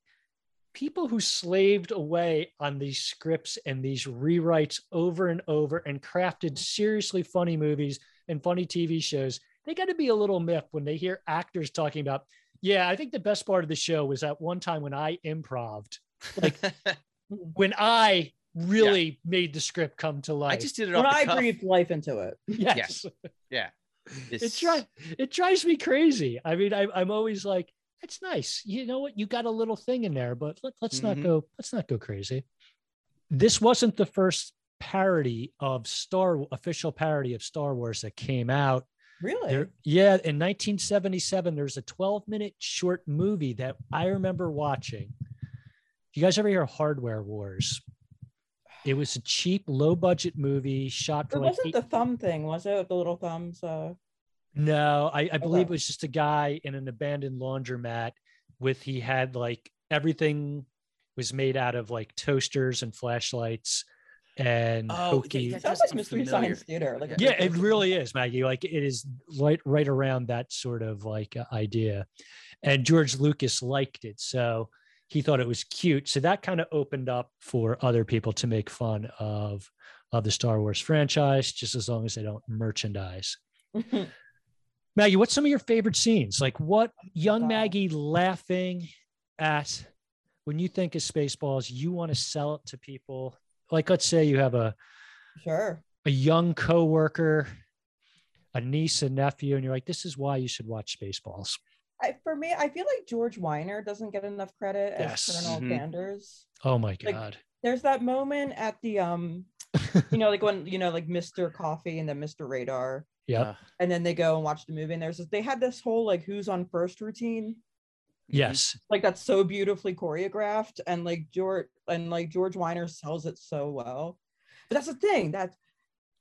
people who slaved away on these scripts and these rewrites over and over and crafted seriously funny movies and funny TV shows, they got to be a little miffed when they hear actors talking about, Yeah, I think the best part of the show was at one time when I improved, like when I really made the script come to life. I just did it when off the I cuff. breathed life into it. yes. Yeah. It, This- dri- it drives me crazy. I mean, I, I'm always like, it's nice. You know what? You got a little thing in there, but let, let's not Mhm. go. Let's not go crazy. This wasn't the first parody of Star official parody of Star Wars that came out. Really? There, yeah, in 1977, there's a 12 minute short movie that I remember watching. You guys ever hear Hardware Wars? It was a cheap, low budget movie shot for It like wasn't eight- the thumb thing, was it? The little thumbs. Uh, No, I, I believe Okay. it was just a guy in an abandoned laundromat with he had like everything was made out of like toasters and flashlights and Oh, hokey. that- sounds like Mystery. Science Theater. Like yeah, it really is, Maggie. Like it is right right around that sort of like uh, idea. And George Lucas liked it, so he thought it was cute. So that kind of opened up for other people to make fun of of the Star Wars franchise, just as long as they don't merchandise. Maggie, what's some of your favorite scenes? Like what oh young God. Maggie laughing at when you think of Spaceballs, you want to sell it to people. Like let's say you have a sure. a young coworker, a niece and nephew, and you're like, this is why you should watch Spaceballs. I, for me, I feel like George Wyner doesn't get enough credit Yes. as Colonel Mhm. Sandurz. Oh my Like, God. There's that moment at the um, you know, like when you know, like Mr. Coffee and then Mr. Radar, Yep. Uh, and then they go and watch the movie, and there's this, they had this whole like who's on first routine, yes. like that's so beautifully choreographed, and like George and like George Wyner sells it so well. But that's the thing that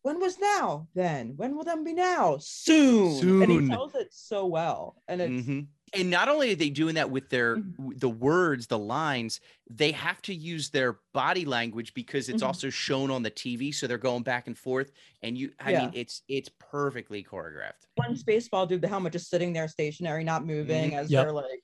when was now then when will them be now soon, soon. and he Soon. tells it so well, and it's mhm. And not only are they doing that with their Mhm. the words, the lines, they have to use their body language because it's Mhm. also shown on the TV. So they're going back and forth, and you, I Yeah. mean, it's it's perfectly choreographed. one spaceball dude, the helmet just sitting there stationary, not moving as Yep. they're like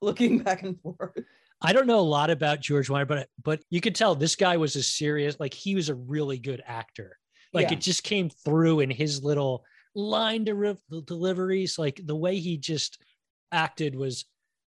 looking back and forth. I don't know a lot about George Wyner, but but you could tell this guy was a serious, like he was a really good actor. Like Yeah. it just came through in his little line de- deliveries. Like the way he just acted was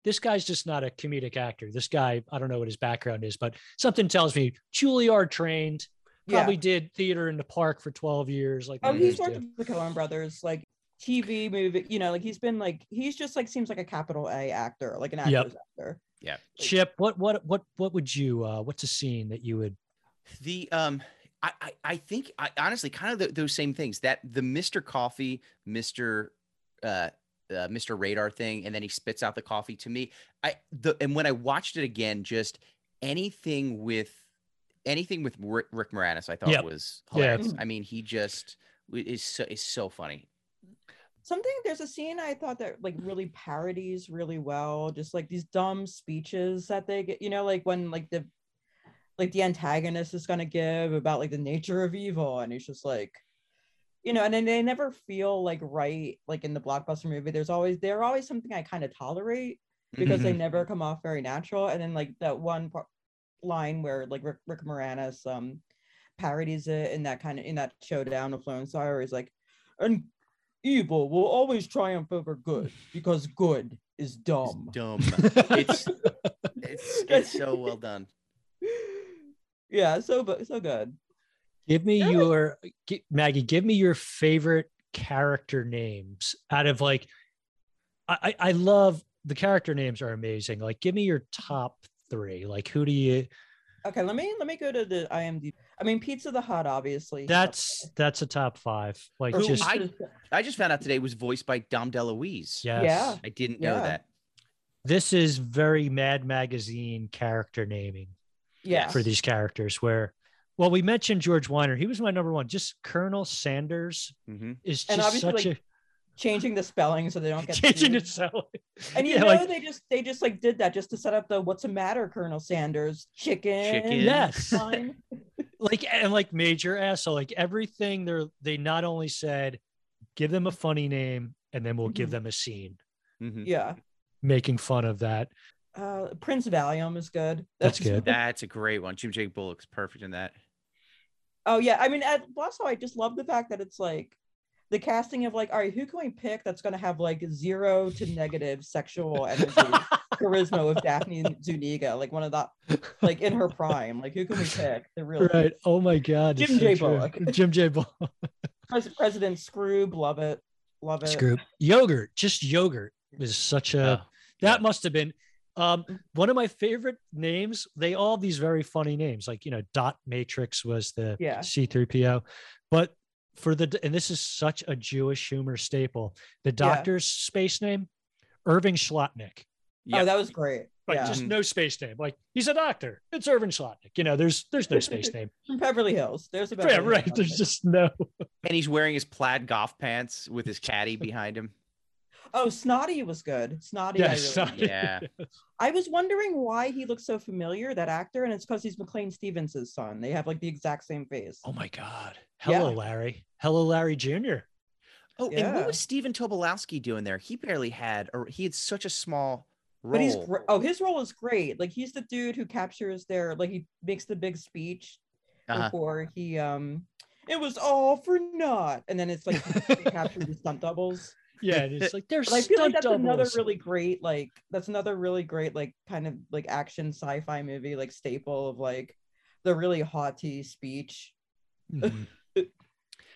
this guy's just not a comedic actor. This guy, I don't know what his background is, but something tells me Juilliard trained, probably did theater in the park for 12 years. Like Oh, he's worked do. with the Coen brothers, like TV movie, you know, like he's been like he's just like seems like a capital A actor, like an Yep. actor. Yeah. Chip, what what what what would you uh what's a scene that you would The um, I I, I think I honestly kind of th those same things that the Mr. Coffee, Mr. Uh, uh, Mr. Radar thing, and then he spits out the coffee to me. I the and when I watched it again, just anything with anything with Rick, Rick Moranis, I thought Yep. was Yeah. hilarious. I mean, he just is so is so funny. Something there's a scene I thought that like really parodies really well, just like these dumb speeches that they get, you know, like when like the like the antagonist is gonna give about like the nature of evil, and he's just like, you know, and then they never feel like right, like in the blockbuster movie. There's always they're always something I kind of tolerate because they never come off very natural. And then like that one line where like Rick, Rick Moranis um parodies it in that kind of in that showdown of Florence Sire is like, and evil will always triumph over good because good is It's dumb. dumb. It's it's it's so well done. yeah, so bu- so good. Give me Really? your gi- Maggie. Give me your favorite character names out of like. I I I love the character names are amazing. Like, give me your top three. Like, who do you? Okay, let me let me go to the IMDb. I mean, Pizza the Hut, obviously. That's that's a top five. Like, Who just I- I just found out today was voiced by Dom DeLuise. yes. Yeah. I didn't know Yeah. that. This is very Mad Magazine character naming yeah. for these characters. Where, well, we mentioned George Wyner. He was my number one. Just Colonel Sandurz hmm is just such like, changing the spelling so they don't get changing sued. it so. And you Yeah, know like- they just they just like did that just to set up the what's the matter, Colonel Sandurz? Chicken. Chicken. Yes. like and like major asshole like everything they're they not only said give them a funny name and then we'll give Mhm. them a scene hmm yeah. making fun of that Uh Prince Valium is good. That's good. That's a great one. Jim J. Bullock's perfect in that. Oh yeah, I mean, at, also I just love the fact that it's like the casting of like, all right, who can we pick that's going to have like zero to negative sexual energy, charisma with Daphne Zuniga, like one of the, like in her prime. Like, who can we pick? The real Right. Oh my God. Jim it's so J. true. Bullock. Jim J. Bullock. Pres- President Skroob, love it, love it. Screw yogurt. Just yogurt is such a. Oh, that yeah. must have been um, one of my favorite names. They all have these very funny names, like you know, Dot Matrix was the Yeah. C3PO, but for the and this is such a Jewish humor staple. The doctor's space name, Irving Schlotnick. Yeah. Oh, that was great. Like yeah, just Mhm. no space name. Like he's a doctor. It's Irving Schlotnick. You know, there's there's no space name. from Beverly Hills. There's a Beverly yeah, right. Hills There's just no. and he's wearing his plaid golf pants with his caddy behind him. Oh, Snotty was good. Snotty. Yeah, I, really Snotty. Yeah. I was wondering why he looks so familiar, that actor, and it's because he's McLean Stevens' son. They have like the exact same face. Oh my God. Hello, Yeah. Larry. Hello, Larry Jr. Oh, and what was Stephen Tobolowsky doing there? He barely had, or he had such a small role. But he's gr- oh, his role is great. Like he's the dude who captures their like he makes the big speech Uh-huh. before he um it was all for naught, and then it's like he captures the stunt doubles. Yeah, it's like there's I feel like that's another really great like that's another really great like kind of like action sci-fi movie like staple of like the really haughty speech. Mhm.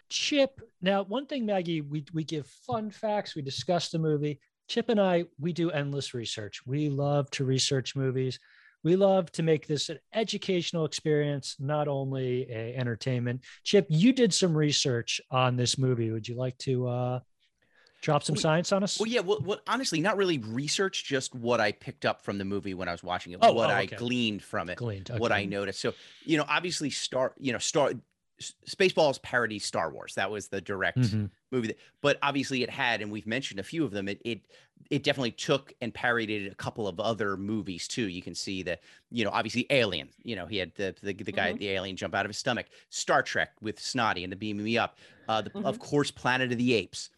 Chip. Now, one thing, Maggie, we we give fun facts. We discuss the movie. Chip and I, we do endless research. We love to research movies. We love to make this an educational experience, not only a entertainment. Chip, you did some research on this movie. Would you like to uh, drop some We- science on us? Well, yeah. Well, well, honestly, not really research, just what I picked up from the movie when I was watching it, Oh, what oh, I gleaned from it, Gleaned, what I noticed. So, you know, obviously, Star, you know, Star, Spaceballs parody Star Wars. That was the direct Mhm. movie, that, but obviously, it had, and we've mentioned a few of them. It it it definitely took and parodied a couple of other movies too. You can see that, you know, obviously Alien. You know, he had the the, the guy, Mhm. the alien, jump out of his stomach. Star Trek with Snotty and the beaming me up. Uh, the, Of Mm-hmm. course, Planet of the Apes.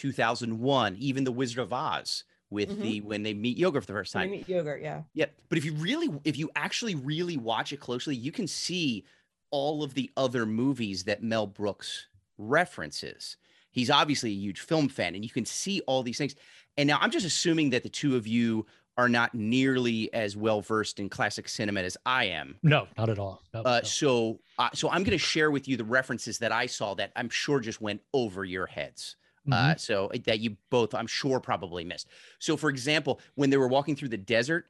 2001, even The Wizard of Oz with Mhm. the when they meet yogurt for the first time. you meet yogurt, yeah. Yeah, but if you really, if you actually really watch it closely, you can see all of the other movies that Mel Brooks references. He's obviously a huge film fan, and you can see all these things. And now I'm just assuming that the two of you are not nearly as well versed in classic cinema as I am. No, not at all. No, Uh, no. so, uh, so I'm going to share with you the references that I saw that I'm sure just went over your heads. Uh, Mhm. so that you both, I'm sure, probably missed. So, for example, when they were walking through the desert,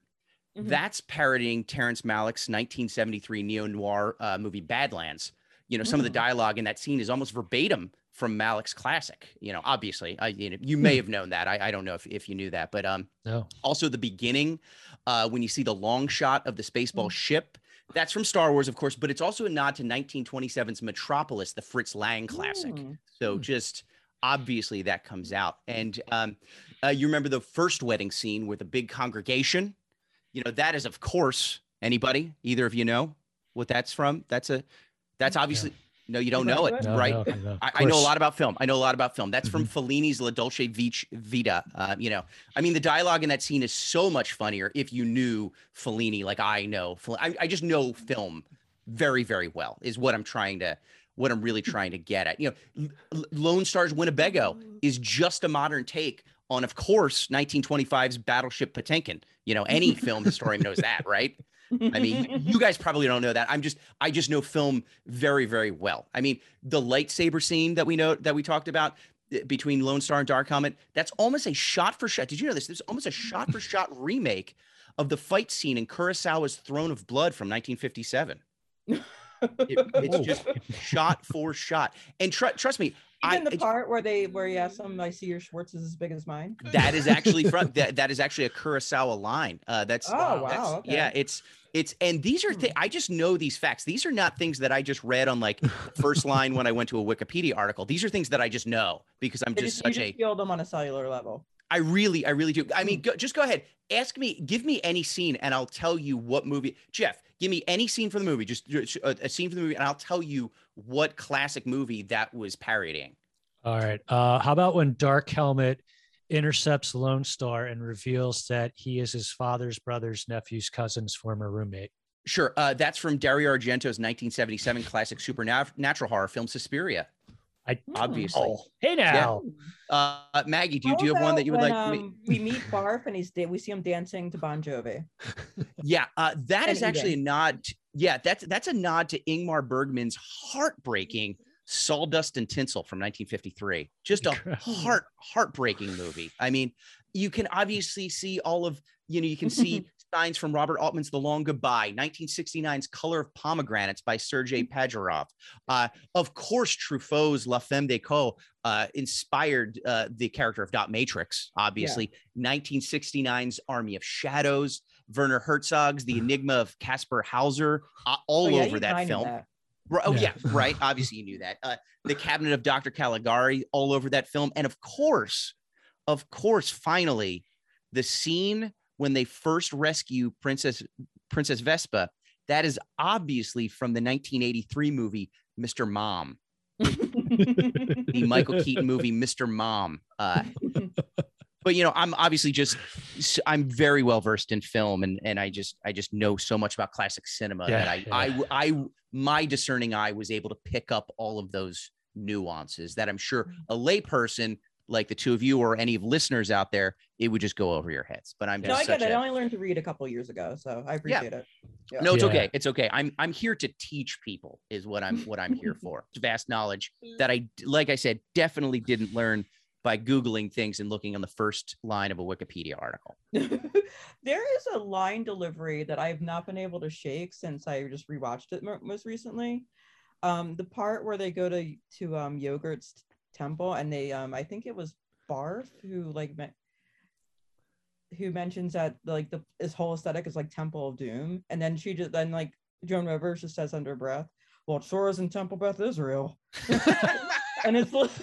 Mhm. that's parodying Terrence Malick's 1973 neo noir uh, movie Badlands. You know, some of the Mm. dialogue in that scene is almost verbatim from Malick's classic. You know, obviously, I, you, know, you may have known that. I, I don't know if, if you knew that, but um, no. also the beginning uh, when you see the long shot of the spaceball Mm. ship. That's from Star Wars, of course, but it's also a nod to 1927's Metropolis, the Fritz Lang classic. Mm. So Hmm. just obviously that comes out. And um, uh, you remember the first wedding scene with a big congregation? You know, that is, of course, anybody, either of you know what that's from? That's a, that's obviously, no, you don't know it. No, right? no, no, I, I know a lot about film. I know a lot about film. That's Mm-hmm. from Fellini's La Dolce Vic- Vita. Uh, you know, I mean, the dialogue in that scene is so much funnier if you knew Fellini like I know. I, I just know film very, very well. Is what I'm trying to, what I'm really trying to get at. You know, Lone Starr's Winnebago is just a modern take on, of course, 1925's Battleship Potemkin. You know, any film historian knows that, right? I mean, you- guys probably don't know that. I'm just, I just know film very, very well. I mean, the lightsaber scene that we know that we talked about uh, between Lone Starr and Dark Comet, that's almost a shot for shot. Did you know this? There's almost a shot for shot remake of the fight scene in Kurosawa's Throne of Blood from 1957. It- it's just shot for shot. And tr- trust me, I, Even the part where they where he asks him, "I see your Schwartz is as big as mine." that is actually from that, that is actually a Kurosawa line. Uh, that's Oh, wow, that's- okay. yeah. It's it's and these are Hmm. thi- I just know these facts. These are not things that I just read on like first line when I went to a Wikipedia article. These are things that I just know because I'm They just just, you such just a feel them on a cellular level. I really I really do. I Hmm. mean, go, just go ahead. Ask me, give me any scene, and I'll tell you what movie. Jeff, give me any scene from the movie. Just a, a scene from the movie, and I'll tell you what classic movie that was parodying. All right. Uh, how about when Dark Helmet intercepts Lone Starr and reveals that he is his father's brother's nephew's cousin's former roommate? Sure. Uh, that's from Dario Argento's 1977 classic supernatural horror film Suspiria. I Obviously. Oh, hey now. Uh, Maggie, do you, How do you have one that you would when, like? um, we meet Barf and he's we see him dancing to Bon Jovi. Yeah, uh, that and is actually a nod. t- yeah, that's that's a nod to Ingmar Bergman's heartbreaking Sawdust and Tinsel from 1953. Just a Incredible. heart heartbreaking movie. I mean, you can obviously see all of you know you can see signs from Robert Altman's The Long Goodbye, 1969's Color of Pomegranates by Sergei Pajarov. Uh, of course, Truffaut's La Femme des Co. Uh, inspired uh, the character of Dot Matrix, obviously. 1969's Army of Shadows, Werner Herzog's The Enigma of Kaspar Hauser, uh, all Oh, yeah, over that film. that. Oh, Yeah. yeah, right. Obviously, you knew that. Uh, the Cabinet of Dr. Caligari, all over that film. And of course, of course, finally, the scene when they first rescue Princess Princess Vespa, that is obviously from the 1983 movie Mr. Mom, the Michael Keaton movie Mr. Mom. Uh, but you know, I'm obviously just I'm very well versed in film, and and I just I just know so much about classic cinema Yeah, that I yeah. I I my discerning eye was able to pick up all of those nuances that I'm sure a layperson like the two of you or any of listeners out there, it would just go over your heads. But I'm no, just I get it. a- I only learned to read a couple years ago, so I appreciate it. Yeah. no, it's Yeah. okay. It's okay. I'm I'm here to teach people is what I'm what I'm here for. Vast knowledge that I like I said definitely didn't learn by googling things and looking on the first line of a Wikipedia article. there is a line delivery that I have not been able to shake since I just rewatched it mo- most recently. Um, the part where they go to to um Yogurt's temple and they um I think it was Barf who like me- who mentions that like the his whole aesthetic is like Temple of Doom, and then she just then like Joan Rivers just says under breath, "Well, it sure isn't Temple Beth Israel," and it's.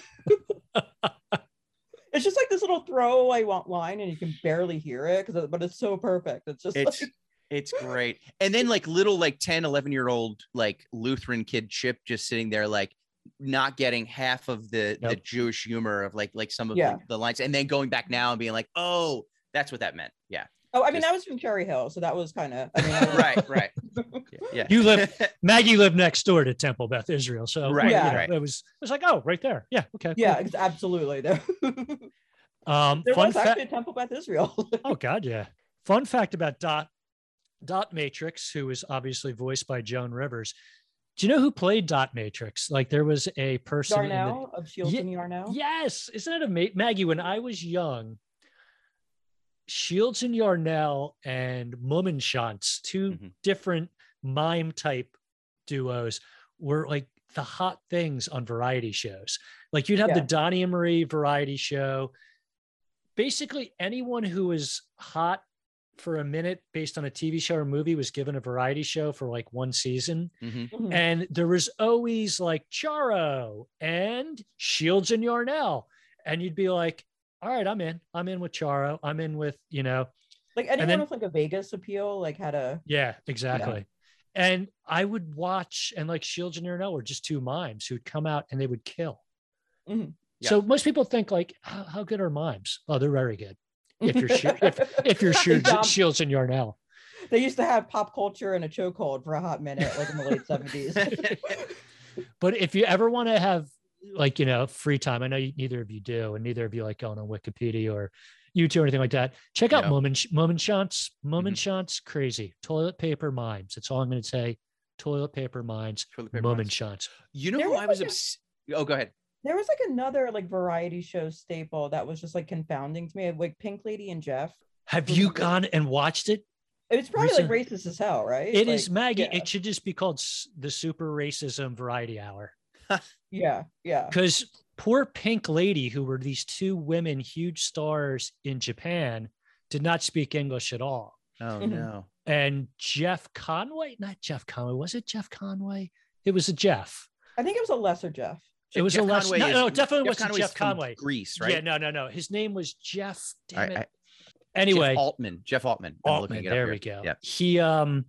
It's just like this little throwaway line, and you can barely hear it because, but it's so perfect. It's just It's like, it's great. And then like little like 10, 11 year old like Lutheran kid Chip just sitting there like not getting half of the the Jewish humor of like like some of Yeah. like, the lines and then going back now and being like, "Oh, that's what that meant." Yeah. oh, I mean, just- that was from Cherry Hill, so that was kind of, I mean, I was- right, right. Yeah. You live Maggie lived next door to Temple Beth Israel, so Right, you Yeah. know, right. it was it was like oh right there, yeah, okay, yeah, cool. absolutely. There, Um, there fun was fact. actually a Temple Beth Israel. Oh God, yeah. Fun fact about Dot Dot Matrix, who is obviously voiced by Joan Rivers. Do you know who played Dot Matrix? Like there was a person. in the- Darnell of Shields Ye- and Yarnell. Yes, isn't it amazing, Maggie? When I was young, Shields and Yarnell and Mummenschanz, 2 Mhm. different mime type duos, were like the hot things on variety shows. Like you'd have the Yeah. Donny and Marie variety show. Basically, anyone who was hot for a minute based on a TV show or movie was given a variety show for like one season. Mhm. Mhm. And there was always like Charo and Shields and Yarnell. And you'd be like, all right, I'm in. I'm in with Charo. I'm in with, you know, Like anyone then- with like a Vegas appeal, like had a yeah, exactly. And I would watch, and like Shields and Yarnell were just two mimes who'd come out and they would kill. Mhm. Yeah. So most people think like, how, how good are mimes? Oh, they're very good. If you're Shi- if, if you're Shields, Dom- Shields and Yarnell. they used to have pop culture and a chokehold for a hot minute, like in the late seventies. But if you ever want to have like, you know, free time, I know you, neither of you do, and neither of you like going on Wikipedia or YouTube or anything like that. Check out Yeah. Moment Mummenschanz. Moment Mhm. Shots, crazy. Toilet paper mimes. That's all I'm going to say. Toilet paper mimes. Toilet paper Moment mimes. shots. You know There who I was like a- obs- Oh, go ahead. There was like another like variety show staple that was just like confounding to me, like Pink Lady and Jeff. Have you gone and watched it? It's probably Recent- like racist as hell, right? It is Like, Maggie. yeah. It should just be called the Super Racism Variety Hour. Yeah, yeah. Because poor Pink Lady, who were these two women, huge stars in Japan, did not speak English at all. Oh Mhm. no. And Jeff Conway, not Jeff Conway, was it Jeff Conway? It was a Jeff. I think it was a lesser Jeff. It was Jeff a less. Conway No, is- no, it definitely wasn't Conway's Jeff from Conway. Grease, right? Yeah, no, no, no. His name was Jeff. Damn I- it. I- anyway, Jeff Altman. Jeff Altman. I'm looking Altman, it there here. we go. Yeah. He um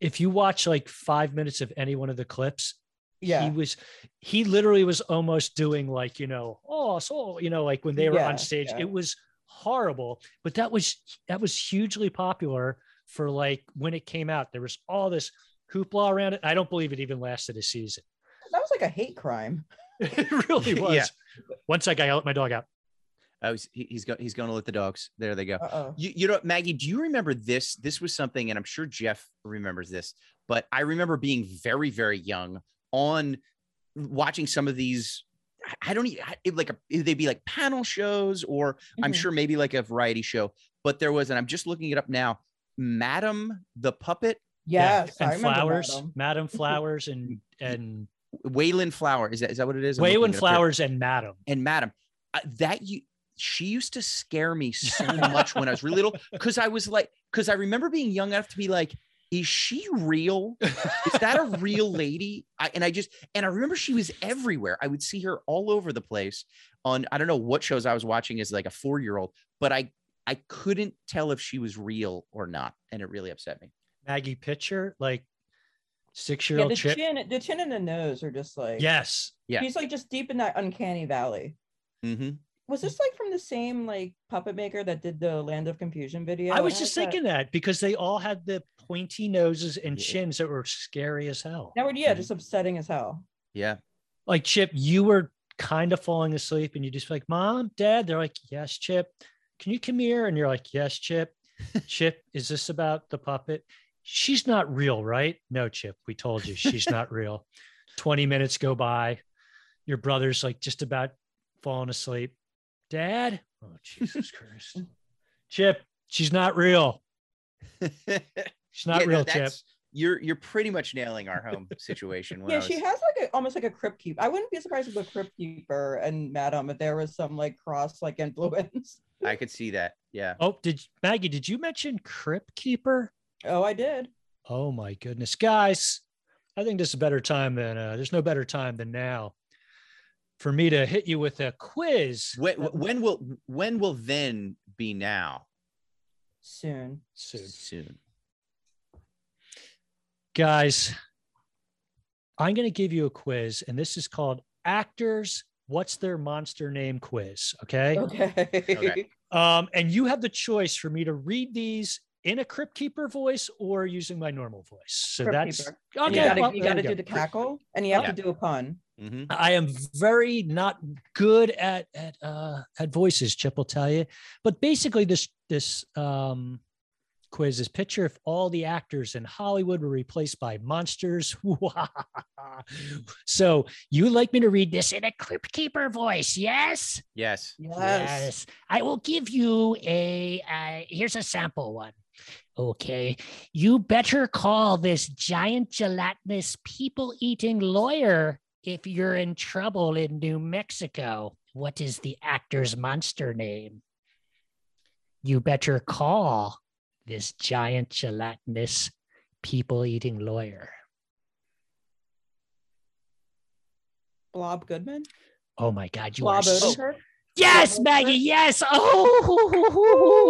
if you watch like five minutes of any one of the clips, Yeah. he was he literally was almost doing like, you know, oh, so you know, like when they were Yeah, on stage, yeah. it was horrible. But that was that was hugely popular for like when it came out. There was all this hoopla around it. I don't believe it even lasted a season. that was like a hate crime. it really was. Yeah. One sec, I gotta let my dog out. Oh, he's, he's going. He's going to let the dogs. There they go. Uh-oh. You, you know, Maggie, do you remember this? This was something, and I'm sure Jeff remembers this, but I remember being very, very young on watching some of these. I- I don't even it, like a, they'd be like panel shows, or I'm Mhm. sure maybe like a variety show. But there was, and I'm just looking it up now. Madam the puppet, Yeah, Yes, I and remember flowers, Madam. Madam Flowers, and and Wayland Flower. Is that is that what it is? I'm looking Wayland it up here. Flowers and Madam. and Madam. Uh, that you, she used to scare me so much when I was really little because I was like, because I remember being young enough to be like, is she real? Is that a real lady? I, and I just, and I remember she was everywhere. I would see her all over the place on, I don't know what shows I was watching as like a four year old, but I, I couldn't tell if she was real or not. And it really upset me. Maggie Pitcher, like six year Yeah, old the chip. chin, the chin and the nose are just like Yes. Yeah. He's like just deep in that uncanny valley. Mhm. Was this like from the same like puppet maker that did the Land of Confusion video? I was How's just that- thinking that because they all had the pointy noses and Yeah. chins that were scary as hell. That would yeah, Mhm. just upsetting as hell. Yeah. Like Chip, you were kind of falling asleep and you just like, Mom, Dad. They're like, Yes, Chip. Can you come here? And you're like, Yes, Chip. Chip, is this about the puppet? She's not real, right? No, Chip. We told you she's not real. 20 minutes go by. Your brother's like just about falling asleep. Dad? Oh, Jesus Christ. Chip, she's not real. She's not Yeah, no, real, Chip. You're you're pretty much nailing our home situation. Yeah, was- she has like a almost like a crypt keep. I wouldn't be surprised if the crypt keeper and Madam if there was some like cross like influence. I could see that. Yeah. Oh, did Maggie, did you mention Crypt Keeper? Oh, I did. Oh my goodness. Guys, I think this is a better time than uh, there's no better time than now for me to hit you with a quiz. When, when will when will then be now? Soon. Soon. Soon. Guys, I'm going to give you a quiz, and this is called Actors What's Their Monster Name Quiz. Okay. Okay. Okay. Um, and you have the choice for me to read these in a Crypt Keeper voice or using my normal voice. So Crypt that's Keeper. okay. You gotta, well, you gotta we do go. the cackle and you have Yeah. to do a pun. Mhm. I am very not good at at uh, at voices. Chip will tell you, but basically this this um, quiz is picture if all the actors in Hollywood were replaced by monsters. so you like me to read this in a Crypt Keeper voice? Yes. Yes. Yes. I will give you a. Uh, here's a sample one. Okay, you better call this giant gelatinous people-eating lawyer if you're in trouble in New Mexico. What is the actor's monster name? You better call this giant gelatinous people-eating lawyer. Blob Goodman. Oh my God, you are Blob so- Odenkirk. Yes, Maggie. Yes. Oh.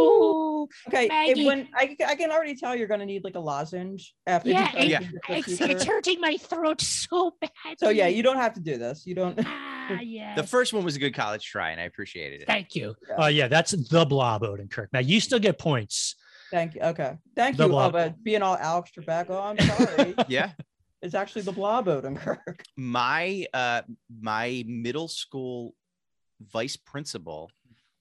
Okay, Maggie. it, when I, I can already tell you're gonna need like a lozenge after. Yeah, you yeah. do the Crypt It's, it's hurting my throat so bad. So yeah, you don't have to do this. You don't. Ah, yes. The first one was a good college try, and I appreciated it. Thank you. Yeah. Oh yeah, that's the blob Odenkirk. Now you still get points. Thank you. Okay. Thank The you. blob. Oh, but being all Alex Trebek. Oh, I'm sorry. Yeah. it's actually the Blob Odenkirk. My uh my middle school vice principal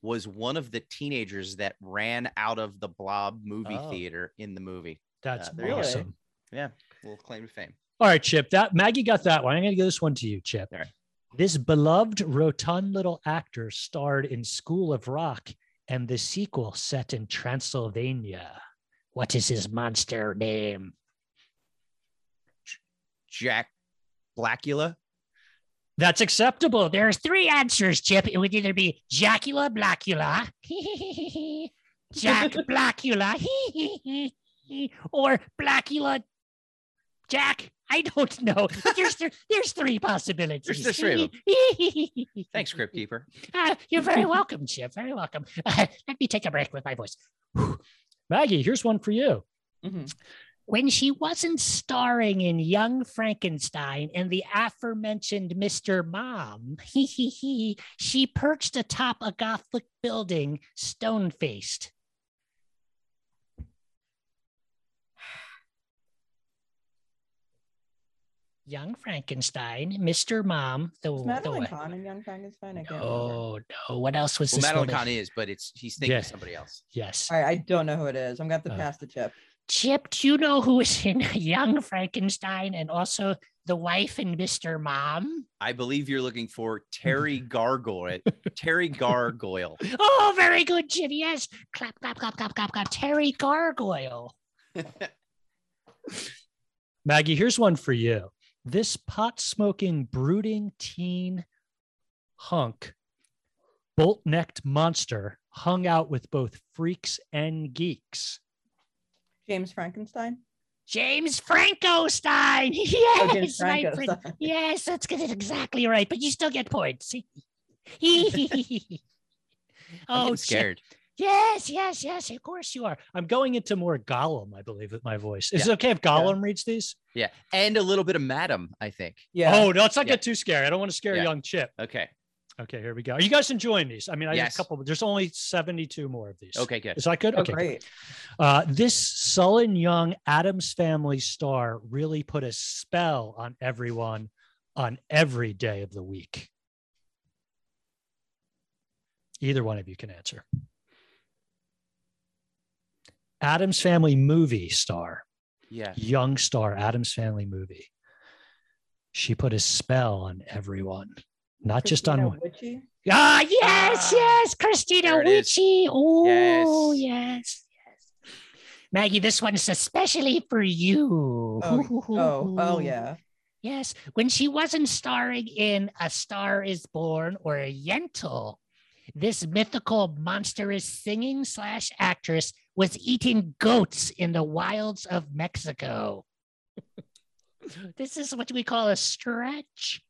was one of the teenagers that ran out of the Blob movie Oh. theater in the movie. That's Uh, you go. Little claim to fame. All right, Chip. That Maggie got that one. I'm going to give this one to you, Chip. All right. This beloved rotund little actor starred in School of Rock and the sequel set in Transylvania. What is his monster name? Jack Blackula. That's acceptable. There's three answers, Chip. It would either be Jackula Blackula, Jack Blackula, or Blackula Jack. I don't know. There's th- there's three possibilities. There's three of Thanks, Crypt Keeper. Ah, you're very welcome, Chip. Very welcome. let me take a break with my voice. Maggie, here's one for you. Mhm. When she wasn't starring in Young Frankenstein and the aforementioned Mr. Mom, he he he, she perched atop a Gothic building, stone faced. Young Frankenstein, Mr. Mom, the, Is Madeline wa- Kahn in Young Frankenstein? I can't remember. Oh no! What else was Well, this? Madeline? Kahn is, but it's he's thinking Yeah. of somebody else. Yes. All right, I don't know who it is. I'm gonna have to Uh, pass the chip. Chip, do you know who is in Young Frankenstein and also the wife and Mr. Mom? I believe you're looking for Terry Gargoyle. Terry Gargoyle. Oh, very good, Jim. Yes. Clap, clap, clap, clap, clap, clap. Terry Gargoyle. Maggie, here's one for you. This pot smoking, brooding teen hunk, bolt necked monster hung out with both freaks and geeks. James Frankenstein. James Frankenstein. Yes, Oh, James my friend. Frankenstein. Yes, that's good. exactly right. But you still get points. I'm oh, getting scared. Yes, yes, yes. Of course you are. I'm going into more Gollum, I believe, with my voice. Is it okay if Gollum reads these? Yeah, and a little bit of Madam, I think. Yeah. Oh no, let's not Yeah. get too scary. I don't want to scare Yeah. young Chip. Okay. Okay, here we go. Are you guys enjoying these? I mean, I have a couple, but there's only 72 more of these. Okay. Good. Is that good? Oh, okay. great. Uh, this sullen young Adams Family star really put a spell on everyone on every day of the week. Either one of you can answer. Adams Family movie star, Yeah. young star, Adams Family movie. She put a spell on everyone, not just on Christina one. Witchy? Ah, yes, Ah, yes, Christina there. Witchy. Oh, Yes. yes, yes. Maggie, this one's especially for you. Oh, oh, oh yeah. Yes, when she wasn't starring in A Star is Born or Yentl, this mythical monstrous singing slash actress was eating goats in the wilds of Mexico. this is what we call a stretch.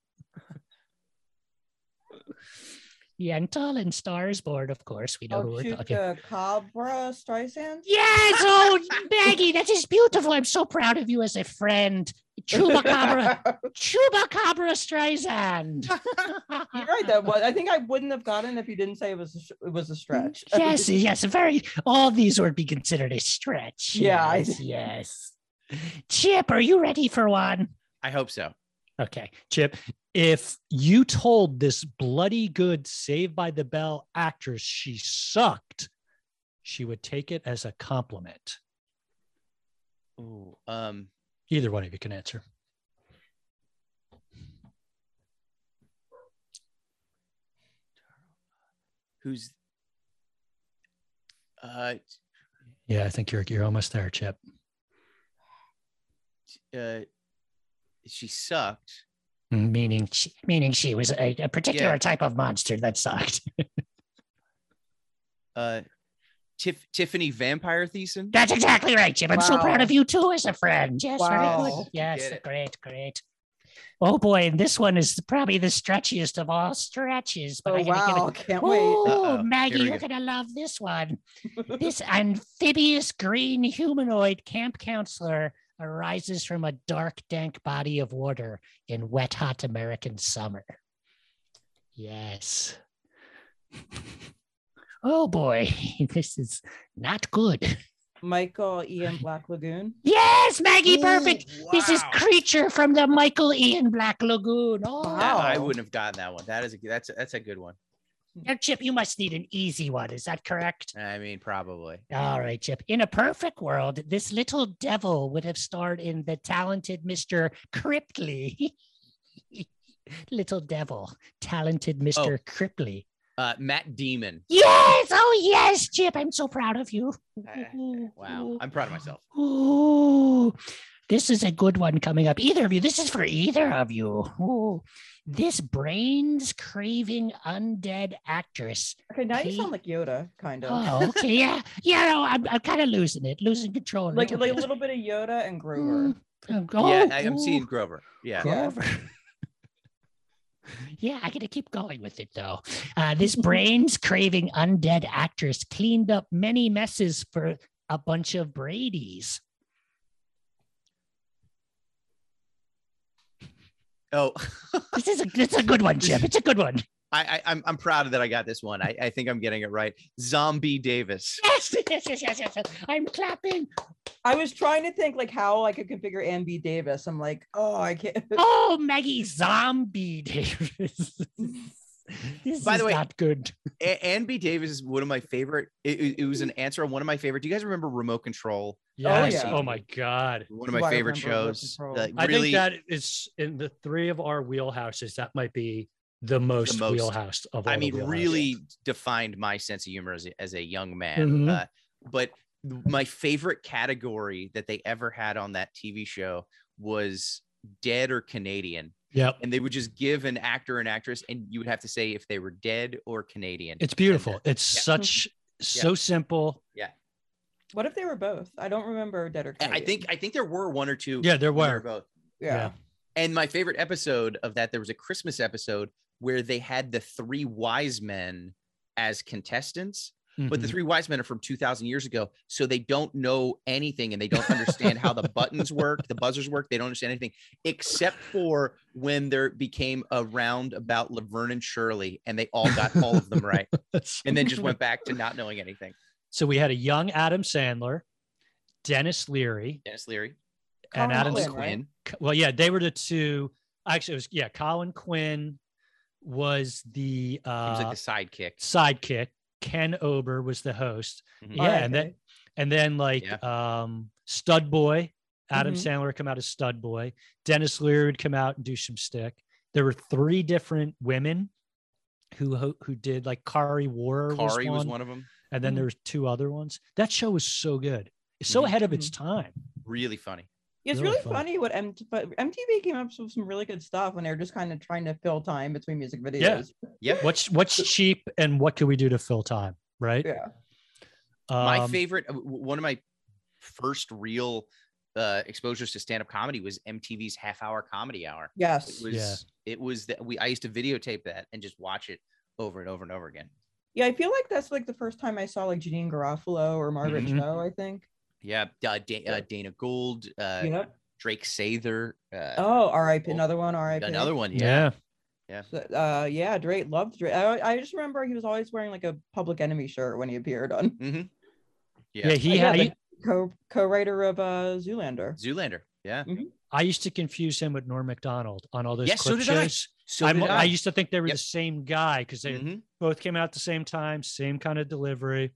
Yentl and Stars Born, of course, we know oh, who Oh, we're talking. Chuka Cabra Streisand? Yes, oh Maggie, that is beautiful. I'm so proud of you as a friend. Chupacabra, Chupacabra Streisand. You're right. That was. I think I wouldn't have gotten if you didn't say it was. A, it was a stretch. Mm, yes, yes, very. All these would be considered a stretch. Yeah, Yes, yes. Chip, are you ready for one? I hope so. Okay, Chip. If you told this bloody good Saved by the Bell actress she sucked, she would take it as a compliment. Ooh, um, Either one of you can answer. who's uh, Yeah, I think you're you're almost there, Chip. uh, she sucked. Meaning, she, meaning she was a, a particular Yeah. type of monster that sucked. Uh, Tiff, Tiffany Vampire Thiessen. That's exactly right, Jim. I'm so proud of you too as a friend. Yes, very good. Yes, great, great. Oh boy, and this one is probably the stretchiest of all stretches. But Oh I gotta give it- wow! Can't wait. Oh, Uh-oh. Maggie, you're go. gonna love this one. this amphibious green humanoid camp counselor arises from a dark, dank body of water in wet, hot American summer. Yes. oh boy, this is not good. Michael Ian Black Lagoon. Yes, Maggie, perfect. Ooh, This is. Creature from the Michael Ian Black Lagoon. Oh, That- I wouldn't have gotten that one. That is a that's a, that's a good one. Now, Chip, you must need an easy one. Is that correct? I mean, probably. All right, Chip. In a perfect world, this little devil would have starred in the talented Mr. Cripley. little devil, talented Mr. Cripley. Uh, Matt Demon. Yes. Oh, yes, Chip. I'm so proud of you. Wow, I'm proud of myself. Ooh, this is a good one coming up. Either of you. This is for either of you. Ooh, this brains craving undead actress. Okay, now you sound like Yoda, kind of. Oh, okay. Yeah. Yeah. No, I'm, I'm kind of losing it, losing control. like like a little bit of Yoda and Grover. Mm, oh, I, I'm ooh, seeing Grover. Yeah. Yeah. Grover. yeah, I gotta keep going with it though. Uh, this brains craving undead actress cleaned up many messes for a bunch of Brady's. Oh, This is a this is a good one, Jim. It's a good one. I, I I'm I'm proud that I got this one. I, I think I'm getting it right. Zombie Davis. Yes, yes, yes, yes, yes. yes. I'm clapping. I was trying to think like how I could configure Ann B. Davis. I'm like, oh, I can't. Oh, Maggie Zombie Davis. this By is the way- not good. A- Ann B. Davis is one of my favorite. It, it- it was an answer on one of my favorite. Do you guys remember Remote Control? Yes. yeah. Oh my God. One of my I favorite shows. Control? Like, I think that is in the three of our wheelhouses. That might be the most, most. wheelhouse of all. I mean, really defined my sense of humor as a, as a young man. Mhm. Uh, but my favorite category that they ever had on that TV show was dead or Canadian. Yep. And they would just give an actor and actress, and you would have to say if they were dead or Canadian. It's beautiful. that- It's yeah. such so simple. Yeah. What if they were both? I don't remember Dead or I- I think I think there were one or two. Yeah, there when they were. both. Yeah. And my favorite episode of that, there was a Christmas episode where they had the three wise men as contestants, but the Mhm. three wise men are from 2000 years ago. So they don't know anything and they don't understand how the buttons work, the buzzers work. They don't understand anything except for when there became a round about Laverne and Shirley and they all got all of them right and then just went back to not knowing anything. so we had a young Adam Sandler, Denis Leary, Denis Leary, and Colin Adam. Quinn, right? Quinn. Well, yeah, they were the two. Actually, it was yeah. Colin Quinn was the He was uh, like the sidekick. sidekick. Ken Ober was the host. Mhm. Yeah, and then and then like um Stud Boy, Adam Mhm. Sandler would come out as Stud Boy. Denis Leary would come out and do some stick. There were three different women who who did like Kari Wuhrer Kari was was one, one of them. and then Mhm. there was two other ones. That show was so good. It's so Mhm. ahead of its time. Really funny. It's Really really, fun. funny what MT- but MTV came up with some really good stuff when they were just kind of trying to fill time between music videos. Yeah. Yeah. What's what's cheap and what can we do to fill time, right? Yeah. my Um, favorite uh, one of my first real uh exposures to stand-up comedy was mtv's half hour comedy hour Yes. it was it was that we i used to videotape that and just watch it over and over and over again Yeah, I feel like that's like the first time I saw like Janeane Garofalo or Margaret Mhm. Cho, I think. Yeah uh, da- uh, dana gould uh yep. drake sather uh Oh, R.I.P. oh, Another one, R.I.P. another one yeah. yeah So, uh, yeah, Drake loved Drake. I, I just remember he was always wearing like a Public Enemy shirt when he appeared on. hmm yeah, yeah, He yeah, had. the co co-writer of uh, Zoolander. zoolander yeah I used to confuse him with Norm Macdonald on all those Yes, so clip did I. shows. so I'm- did I. I, used to think they were Yep. the same guy because they Mhm. both came out at the same time, same kind of delivery.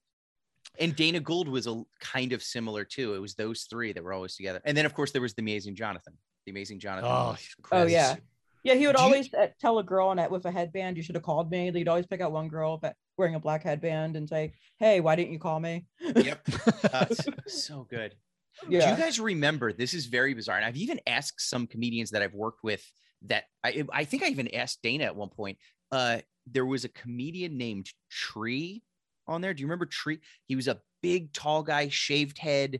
And dana gould was a kind of similar too it was those three that were always together and then of course there was the amazing jonathan the amazing jonathan Oh, Oh yeah, yeah. He would Do always uh, tell a girl on it with a headband, "You should have called me." He'd always pick out one girl but wearing a black headband and say, "Hey, why didn't you call me?" yep uh, so good Do you guys remember? This is very bizarre, and I've even asked some comedians that I've worked with that I I think I even asked Dana at one point. Uh, there was a comedian named Tree on there. Do you remember Tree? He was a big, tall guy, shaved head.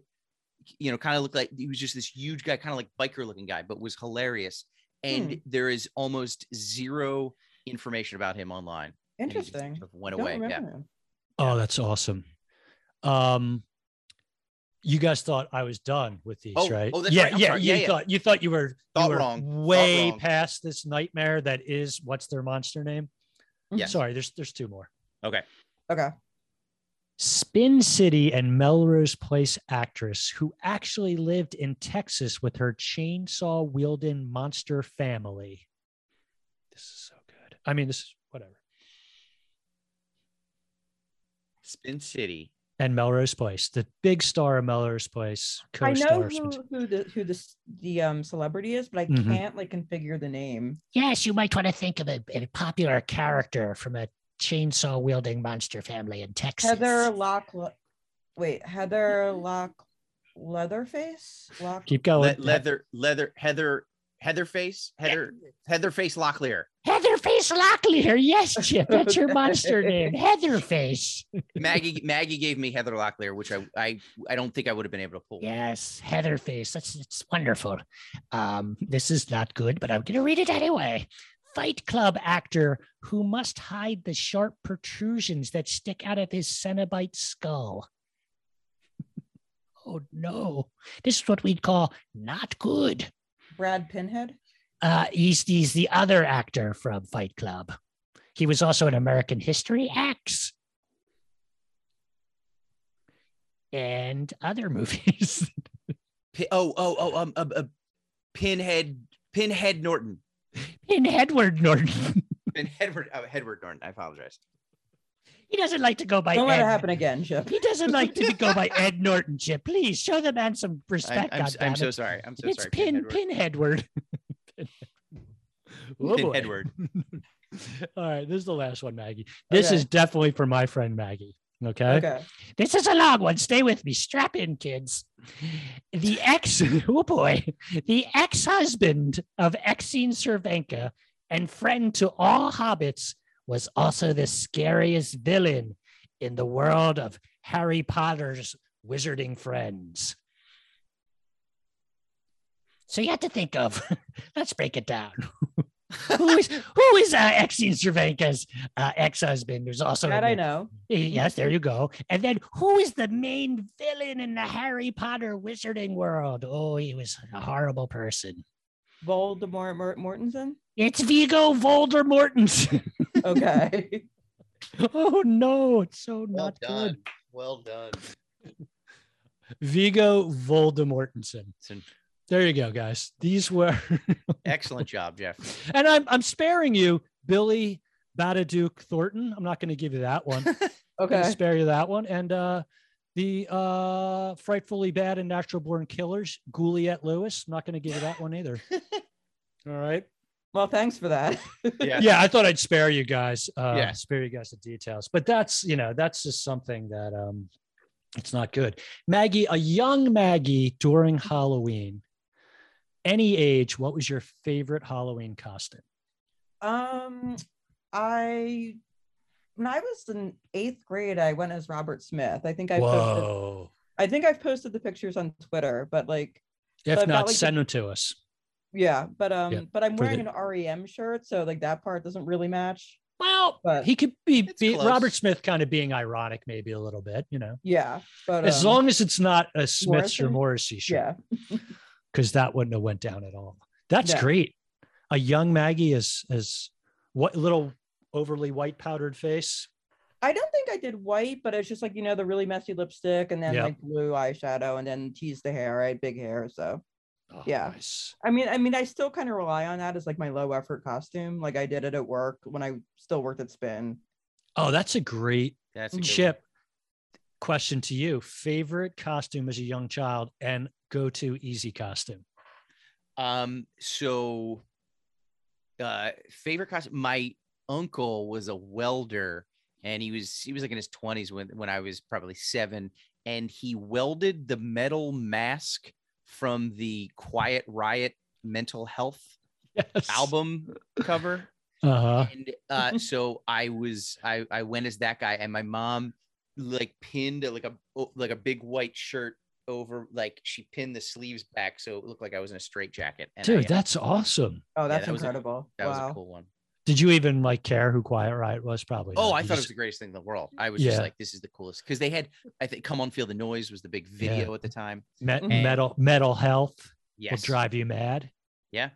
You know, kind of looked like he was just this huge guy, kind of like biker looking guy, but was hilarious. And Hmm. there is almost zero information about him online. And he just Interesting. sort of went Don't away. Yeah. him. Oh, that's awesome. Um, you guys thought I was done with these, Oh, right? oh, that's yeah, right. I'm yeah. You Yeah, yeah. thought you thought you were you were wrong. Thought way wrong. past this nightmare that is what's their monster name? Yeah. Sorry, there's there's two more. Okay. Okay. Spin City and Melrose Place actress who actually lived in Texas with her chainsaw wielding monster family. This is so good. I mean, this is whatever. Spin City. And Melrose Place, the big star of Melrose Place, I know co-star. of Spin who, City. who the who the the um celebrity is, but I Mhm. can't like configure the name. Yes, you might want to think of a, a popular character from a chainsaw wielding monster family in Texas. Heather Lock. Wait, Heather Lock Leatherface. Lock. Keep going. Le- leather, leather, Heather, Heatherface, Heather, Heatherface Locklear. Heatherface Locklear. Yes, Chip. That's your monster name. Heatherface. Maggie, Maggie gave me Heather Locklear, which I, I, I don't think I would have been able to pull. Yes, Heatherface. That's it's wonderful. Um, this is not good, but I'm gonna read it anyway. Fight Club actor who must hide the sharp protrusions that stick out of his Cenobite skull. oh no. This is what we'd call not good. Brad Pinhead. Uh, he's, he's the other actor from Fight Club. He was also in American History X and other movies. Oh, oh, oh, um, uh, uh, Pinhead, Pinhead Norton, in Edward Norton. Pinhead, oh, Edward Norton. I apologize. he doesn't like to go by Don't let it Ed. happen again, Chip. He doesn't like to go by Ed Norton, Chip. Please show the man some I'm, respect. I'm, I'm so sorry. I'm so it's sorry. Pin Pinheadward. Pin Edward. Oh, boy. Pinheadward. All right, this is the last one, Maggie. This Okay. is definitely for my friend Maggie. Okay. Okay. This is a long one. Stay with me. Strap in, kids. The ex, oh boy, the ex-husband of Exene Cervenka and friend to all hobbits was also the scariest villain in the world of Harry Potter's wizarding friends. So you have to think of, let's break it down. who is who is uh, Exene Cervenka's uh, ex-husband? Who's also That I know. Yes, there you go. And then who is the main villain in the Harry Potter wizarding world? Oh, he was a horrible person. Voldemort Mort- Mortensen. It's Viggo Voldemortens. Okay. oh no, it's so Well not done. good. Well done. Viggo Voldemortensen. Listen, There you go, guys. These were Excellent job, Jeff. and I'm I'm sparing you, Billy Badaduke Thornton. I'm not going to give you that one. I'm Okay. spare you that one. And uh the uh frightfully bad and natural born killers, Gouliet Lewis. I'm not going to give you that one either. All right. Well, thanks for that. Yeah. Yeah, I thought I'd spare you guys. Uh Yeah. spare you guys the details. But that's you know, that's just something that um it's not good. Maggie, a young Maggie during Halloween, any age, what was your favorite Halloween costume? Um, I when I was in eighth grade, I went as Robert Smith. I think I posted, Whoa. I think I've posted the pictures on Twitter, but like If But not, not like the- send them to us. yeah, but um, Yeah, but I'm wearing the- an REM shirt, so like that part doesn't really match. Well, But- he could be, be. Robert Smith kind of being ironic, maybe a little bit, you know, Yeah, but as um, long as it's not a Smiths or Morrissey shirt, yeah, because that wouldn't have went down at all. That's Yeah. great. A young Maggie is is what little overly white powdered face. I don't think I did white, but it's just like you know the really messy lipstick and then Yeah. like blue eyeshadow and then tease the hair. I had big hair, so Oh, Yeah. nice. I mean, I mean, I still kind of rely on that as like my low effort costume. Like I did it at work when I still worked at Spin. Oh, that's a great That's a good one. chip. Question to you: favorite costume as a young child and go to easy costume. Um, so uh favorite costume, my uncle was a welder and he was he was like in his 20s when when I was probably seven, and he welded the metal mask from the Quiet Riot Metal Health Yes. album cover. Uh huh. and uh so i was i i went as that guy and my mom like pinned like a like a big white shirt over like she pinned the sleeves back so it looked like i was in a straight jacket and I, Dude, uh, that's awesome. Oh, that's that was a- incredible! that was a cool one. Did you even like care who Quiet Riot was? Probably. Oh, not. I You thought it was the greatest thing in the world. I was just like, this is the coolest because they had, I think, "Come On Feel the Noise" was the big Yeah. video at the time. Me- Mhm. metal metal health Yes, will drive you mad. Yeah.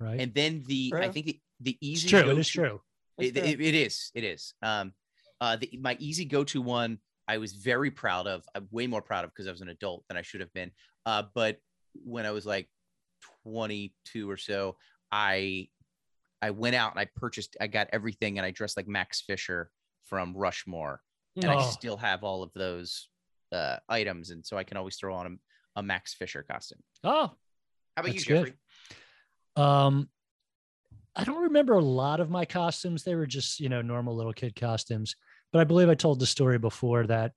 Right. And then the, I think the the it's true. It true. It, it- it is. It is. Um, uh, the, my easy go-to one, I was very proud of. I'm way more proud of because I was an adult than I should have been. Uh, but when I was like 22 or so, I I went out and I purchased. I got everything and I dressed like Max Fisher from Rushmore, and I Oh. still have all of those uh, items, and so I can always throw on a, a Max Fisher costume. Oh, How about you, good. Jeffrey? Um, I don't remember a lot of my costumes. They were just, you know, normal little kid costumes. But I believe I told the story before that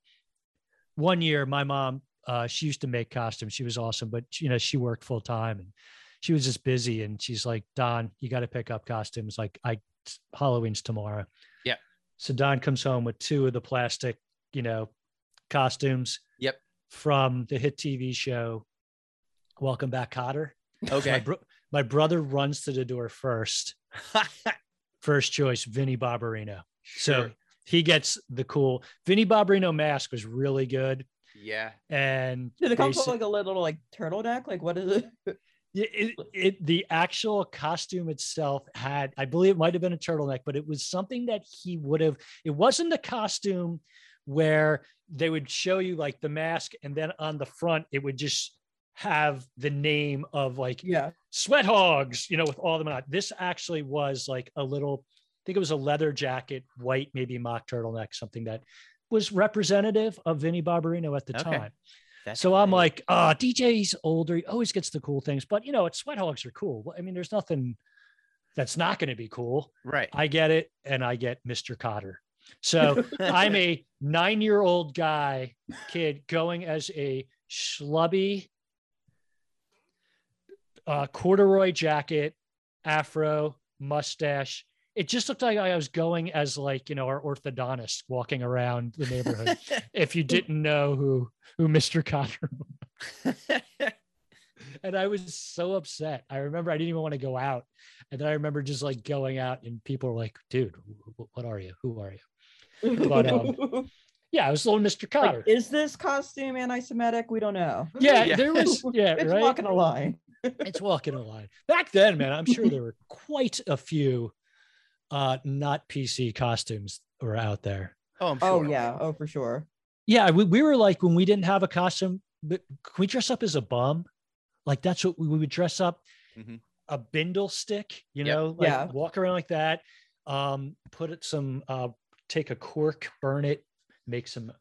one year my mom, uh, she used to make costumes. She was awesome, but you know, she worked full time and she was just busy. And she's like, Don, you got to pick up costumes. Like I Halloween's tomorrow. Yeah. So Don comes home with two of the plastic, you know, costumes. Yep. From the hit TV show, Welcome Back, Kotter. My, Okay. bro- my brother runs to the door first. First choice, Vinnie Barbarino. So Sure. He gets the cool Vinnie Barbarino mask was really good. yeah. And Did it come with like a little like turtleneck? Like what is it? It, it, it, the actual costume itself had, I believe it might have been a turtleneck, but it was something that he would have. It wasn't a costume where they would show you like the mask, and then on the front it would just have the name of like Yeah. sweat hogs, you know, with all them on. This actually was like a little, I think it was a leather jacket, white, maybe mock turtleneck, something that was representative of Vinnie Barbarino at the Okay. time. That's so I'm like, uh, DJ's older, he always gets the cool things, but you know, it's sweat hogs are cool. I mean, there's nothing that's not going to be cool. right. I get it, and I get Mr. Kotter. So I'm a nine year old guy, kid, going as a schlubby uh, corduroy jacket, afro, mustache. It just looked like I was going as like you know our orthodontist walking around the neighborhood. if you didn't know who who Mr. Kotter, and I was so upset. I remember I didn't even want to go out, and then I remember just like going out, and people were like, "Dude, wh- wh- what are you? Who are you?" But, um, Yeah, I was little Mr. Kotter. like, is this costume anti-Semitic? We don't know. yeah, Yeah. there was yeah, it's right. walking a line. it's walking a line. Back then, man, I'm sure there were quite a few uh not PC costumes were out there. oh, I'm Oh yeah. Oh for sure. Yeah, we, we were like when we didn't have a costume, but can we dress up as a bum? Like that's what we, we would dress up Mhm. a bindle stick, you Yep. know, like Yeah. walk around like that. Um, put it some uh take a cork, burn it, make some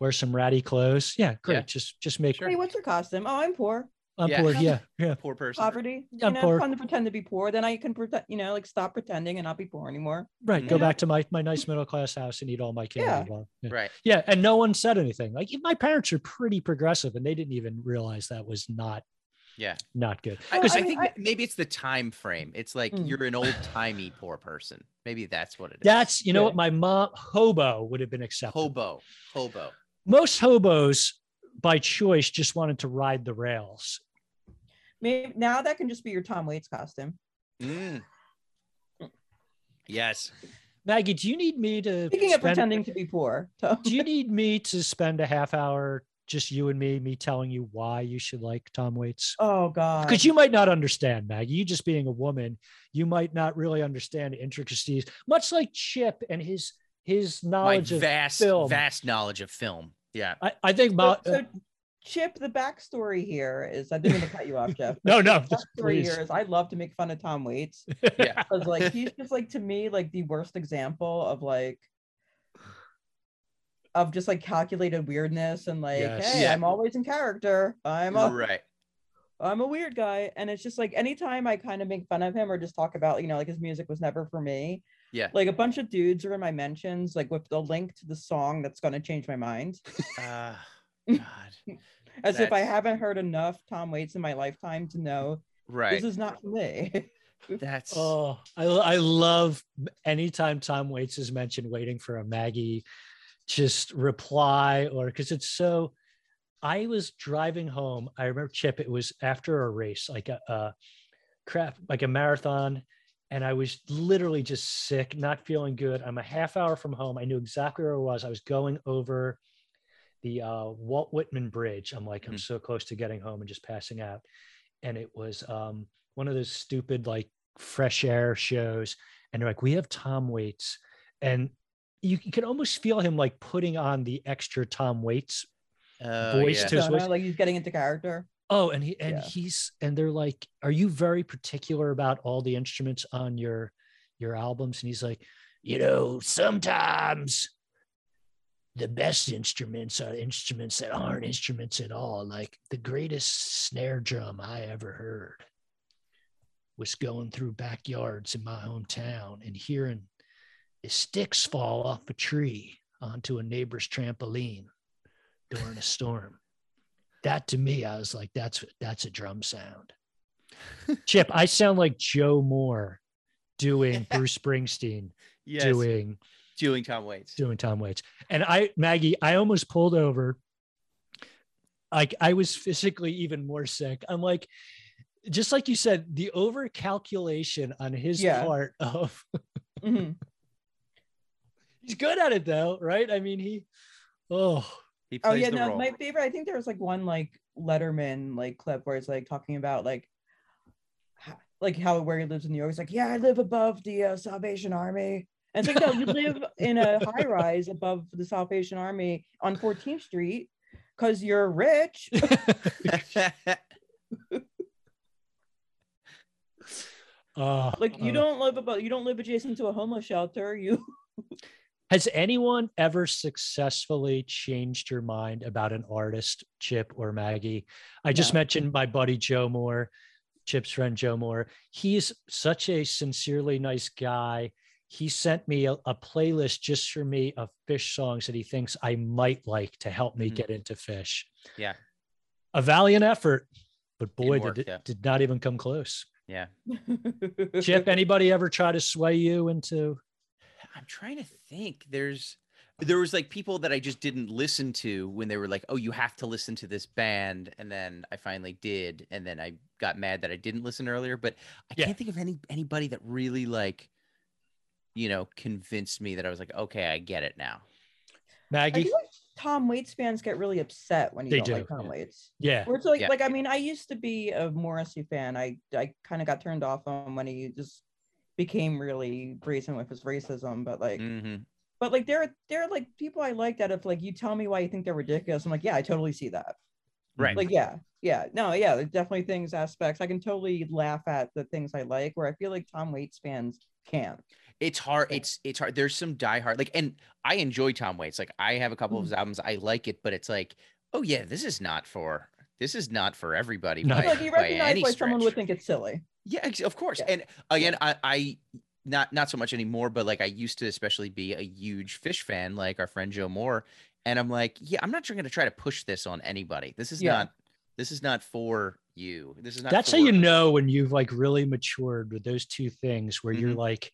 wear some ratty clothes. Yeah, great. Yeah. Just just make Sure. Hey, what's your costume? Oh, I'm poor. I'm Yeah. poor. Yeah, yeah. Poor person. Poverty. I'm you know, poor. fun to pretend to be poor. Then I can pretend, you know, like stop pretending and not be poor anymore. Right. Go Mhm. back to my my nice middle class house and eat all my candy. Yeah. while- yeah. Right. Yeah, and no one said anything. Like my parents are pretty progressive, and they didn't even realize that was not Yeah. not good. Because Well, I I think I- maybe it's the time frame. It's like Mm. you're an old timey poor person. Maybe that's what it is. That's you know Yeah. what my mom hobo would have been acceptable. hobo. Hobo. Most hobos by choice just wanted to ride the rails. Maybe now that can just be your Tom Waits costume. Mm. Yes. Maggie, do you need me to Speaking of pretending to be poor, Tom, do you need me to spend a half hour just you and me, me telling you why you should like Tom Waits? oh god, Because you might not understand, Maggie. You just being a woman, you might not really understand intricacies, much like Chip and his his My knowledge of vast, film. vast knowledge of film. Yeah. I, I think Ma- So, so uh, Chip, the backstory here is I didn't mean to cut you off, Jeff. no, no, The just backstory please. here is I love to make fun of Tom Waits Yeah. because like he's just like to me like the worst example of like of just like calculated weirdness and like Yes. hey Yeah. I'm always in character I'm a right. I'm a weird guy and it's just like anytime I kind of make fun of him or just talk about you know like his music was never for me Yeah. like a bunch of dudes are in my mentions like with the link to the song that's going to change my mind Uh, God. as if I haven't heard enough Tom Waits in my lifetime to know Right. this is not for me. That's Oh, I, I love anytime Tom Waits is mentioned, waiting for a Maggie just reply or because it's so. I was driving home. I remember Chip. It was after a race, like a, a crap, like a marathon, and I was literally just sick, not feeling good. I'm a half hour from home. I knew exactly where I was. I was going over the uh, Walt Whitman Bridge. I'm like, I'm Mhm. so close to getting home and just passing out. And it was um, one of those stupid like fresh air shows. And they're like, we have Tom Waits. And you, you can almost feel him like putting on the extra Tom Waits. oh, voice yeah. to- his voice- like he's getting into character. Oh, and he and Yeah. he's and they're like, Are you very particular about all the instruments on your your albums? And he's like, you know, sometimes the best instruments are instruments that aren't instruments at all. Like the greatest snare drum I ever heard was going through backyards in my hometown and hearing the sticks fall off a tree onto a neighbor's trampoline during a storm. That to me, I was like, that's that's a drum sound. Chip, I sound like Joe Moore doing Bruce Springsteen, Yes. doing doing Tom Waits. doing Tom Waits. And I, Maggie, I almost pulled over. Like I was physically even more sick. I'm like, just like you said, the over calculation on his Yeah. part of Mhm. he's good at it though, right? I mean, he oh He Oh yeah, the no, role. my favorite. I think there was like one like Letterman like clip where it's like talking about like like how where he lives in New York. He's like, yeah, I live above the uh, Salvation Army. And it's like, no, you live in a high rise above the Salvation Army on 14th Street because you're rich. Uh, like you uh, don't live above, you don't live adjacent to a homeless shelter. You Has anyone ever successfully changed your mind about an artist, Chip or Maggie? I just No. mentioned my buddy Joe Moore, Chip's friend Joe Moore. He's such a sincerely nice guy. He sent me a, a playlist just for me of Phish songs that he thinks I might like to help me Mhm. get into Phish. Yeah. A valiant effort, but boy, work, did it yeah. did not even come close. yeah. Chip, anybody ever try to sway you into? I'm trying to think. There's there was like people that I just didn't listen to when they were like, "Oh, you have to listen to this band," and then I finally did, and then I got mad that I didn't listen earlier. But I Yeah. can't think of any anybody that really like, you know, convinced me that I was like, "Okay, I get it now." I Maggie? feel like Tom Waits fans get really upset when you They don't like Tom yeah. Waits. Yeah. Where it's like, Yeah. like I mean, I used to be a Morrissey fan. I I kind of got turned off on when he just became really brazen with his racism. But like, hmm but like there are there are like people I like that if like you tell me why you think they're ridiculous, I'm like, yeah, I totally see that. Right. Like, yeah, yeah, no, yeah, there's definitely things aspects I can totally laugh at the things I like. Where I feel like Tom Waits fans can't. It's hard. Yeah. It's it's hard. There's some diehard like, and I enjoy Tom Waits. Like, I have a couple of his albums. I like it, but it's like, oh yeah, this is not for this is not for everybody. No. by, like you recognize why someone would think it's silly. Yeah, of course. Yeah. And again, I, I not not so much anymore, but like I used to especially be a huge Phish fan, like our friend Joe Moore. And I'm like, yeah, I'm not going to try to push this on anybody. This is Yeah. not this is not for you. This is not. That's how you know when you've like really matured with those two things where you're Mhm. like,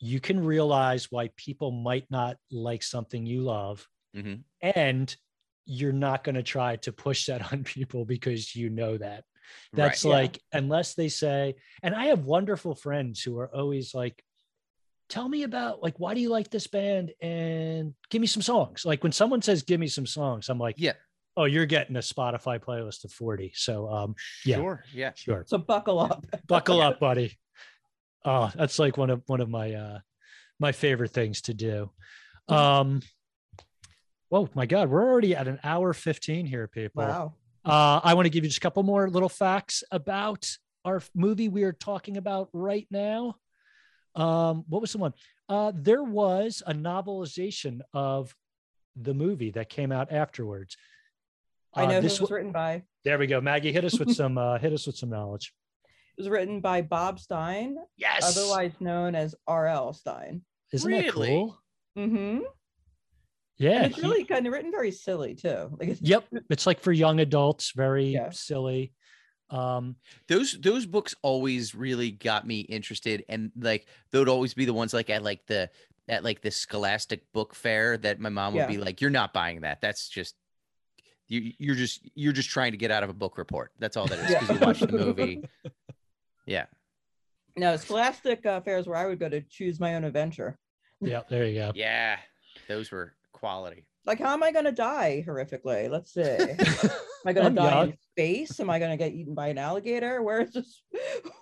you can realize why people might not like something you love. Mhm. And you're not going to try to push that on people because you know that. Right. That's Yeah. like, unless they say, and I have wonderful friends who are always like, tell me about like, why do you like this band? And give me some songs. Like when someone says, give me some songs, I'm like, Yeah. oh, you're getting a Spotify playlist of 40. So, um, Yeah. Sure. Yeah. sure. So buckle up. buckle up buddy oh that's like one of one of my uh my favorite things to do um oh my god we're already at an hour 15 here people Wow. Uh i want to give you just a couple more little facts about our movie we are talking about right now um what was the one uh there was a novelization of the movie that came out afterwards I Uh, know who this it was wa- written by. There we go maggie hit us with some uh hit us with some knowledge It was written by Bob Stine, yes otherwise known as R.L. Stine. isn't that cool Mm-hmm. Yeah and it's he- really kind of written very silly too. Like it's, Yep, it's like for young adults, very Yeah. silly. Um, Those those books always really got me interested, and like they would always be the ones like at like the at like the Scholastic Book Fair that my mom would Yeah. be like, "You're not buying that. That's just." You, you're just you're just trying to get out of a book report. That's all that is because you watched the movie. Yeah. No, Scholastic uh, fairs where I would go to choose my own adventure. yeah, there you go. Yeah, those were quality. Like, how am I going to die horrifically? Let's see. Am I going to die young. in space? Am I going to get eaten by an alligator? Where is this?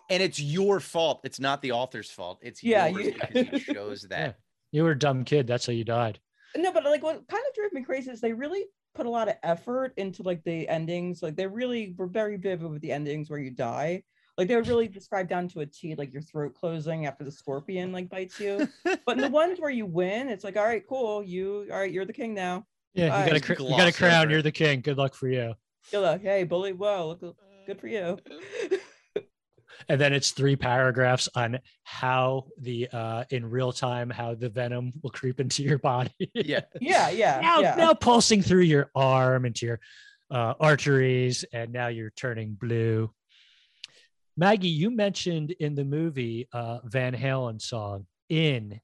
And it's your fault. It's not the author's fault. It's Yeah, yours you- because he chose that. You were a dumb kid. That's how you died. no, but like what kind of drove me crazy is they really put a lot of effort into like the endings. Like they really were very vivid with the endings where you die. Like they would really describe down to a T, like your throat closing after the scorpion like bites you. But in the ones where you win, it's like, all right, cool. You all right, you're the king now. Yeah, you Alright. got a cr- you got a crown. over You're the king. Good luck for you. Good luck. hey, bully, whoa, look, good for you. And then it's three paragraphs on how the uh in real time how the venom will creep into your body. Yeah. yeah, yeah, now, yeah. now pulsing through your arm into your uh, arteries, and now you're turning blue. Maggie, you mentioned in the movie uh, Van Halen song in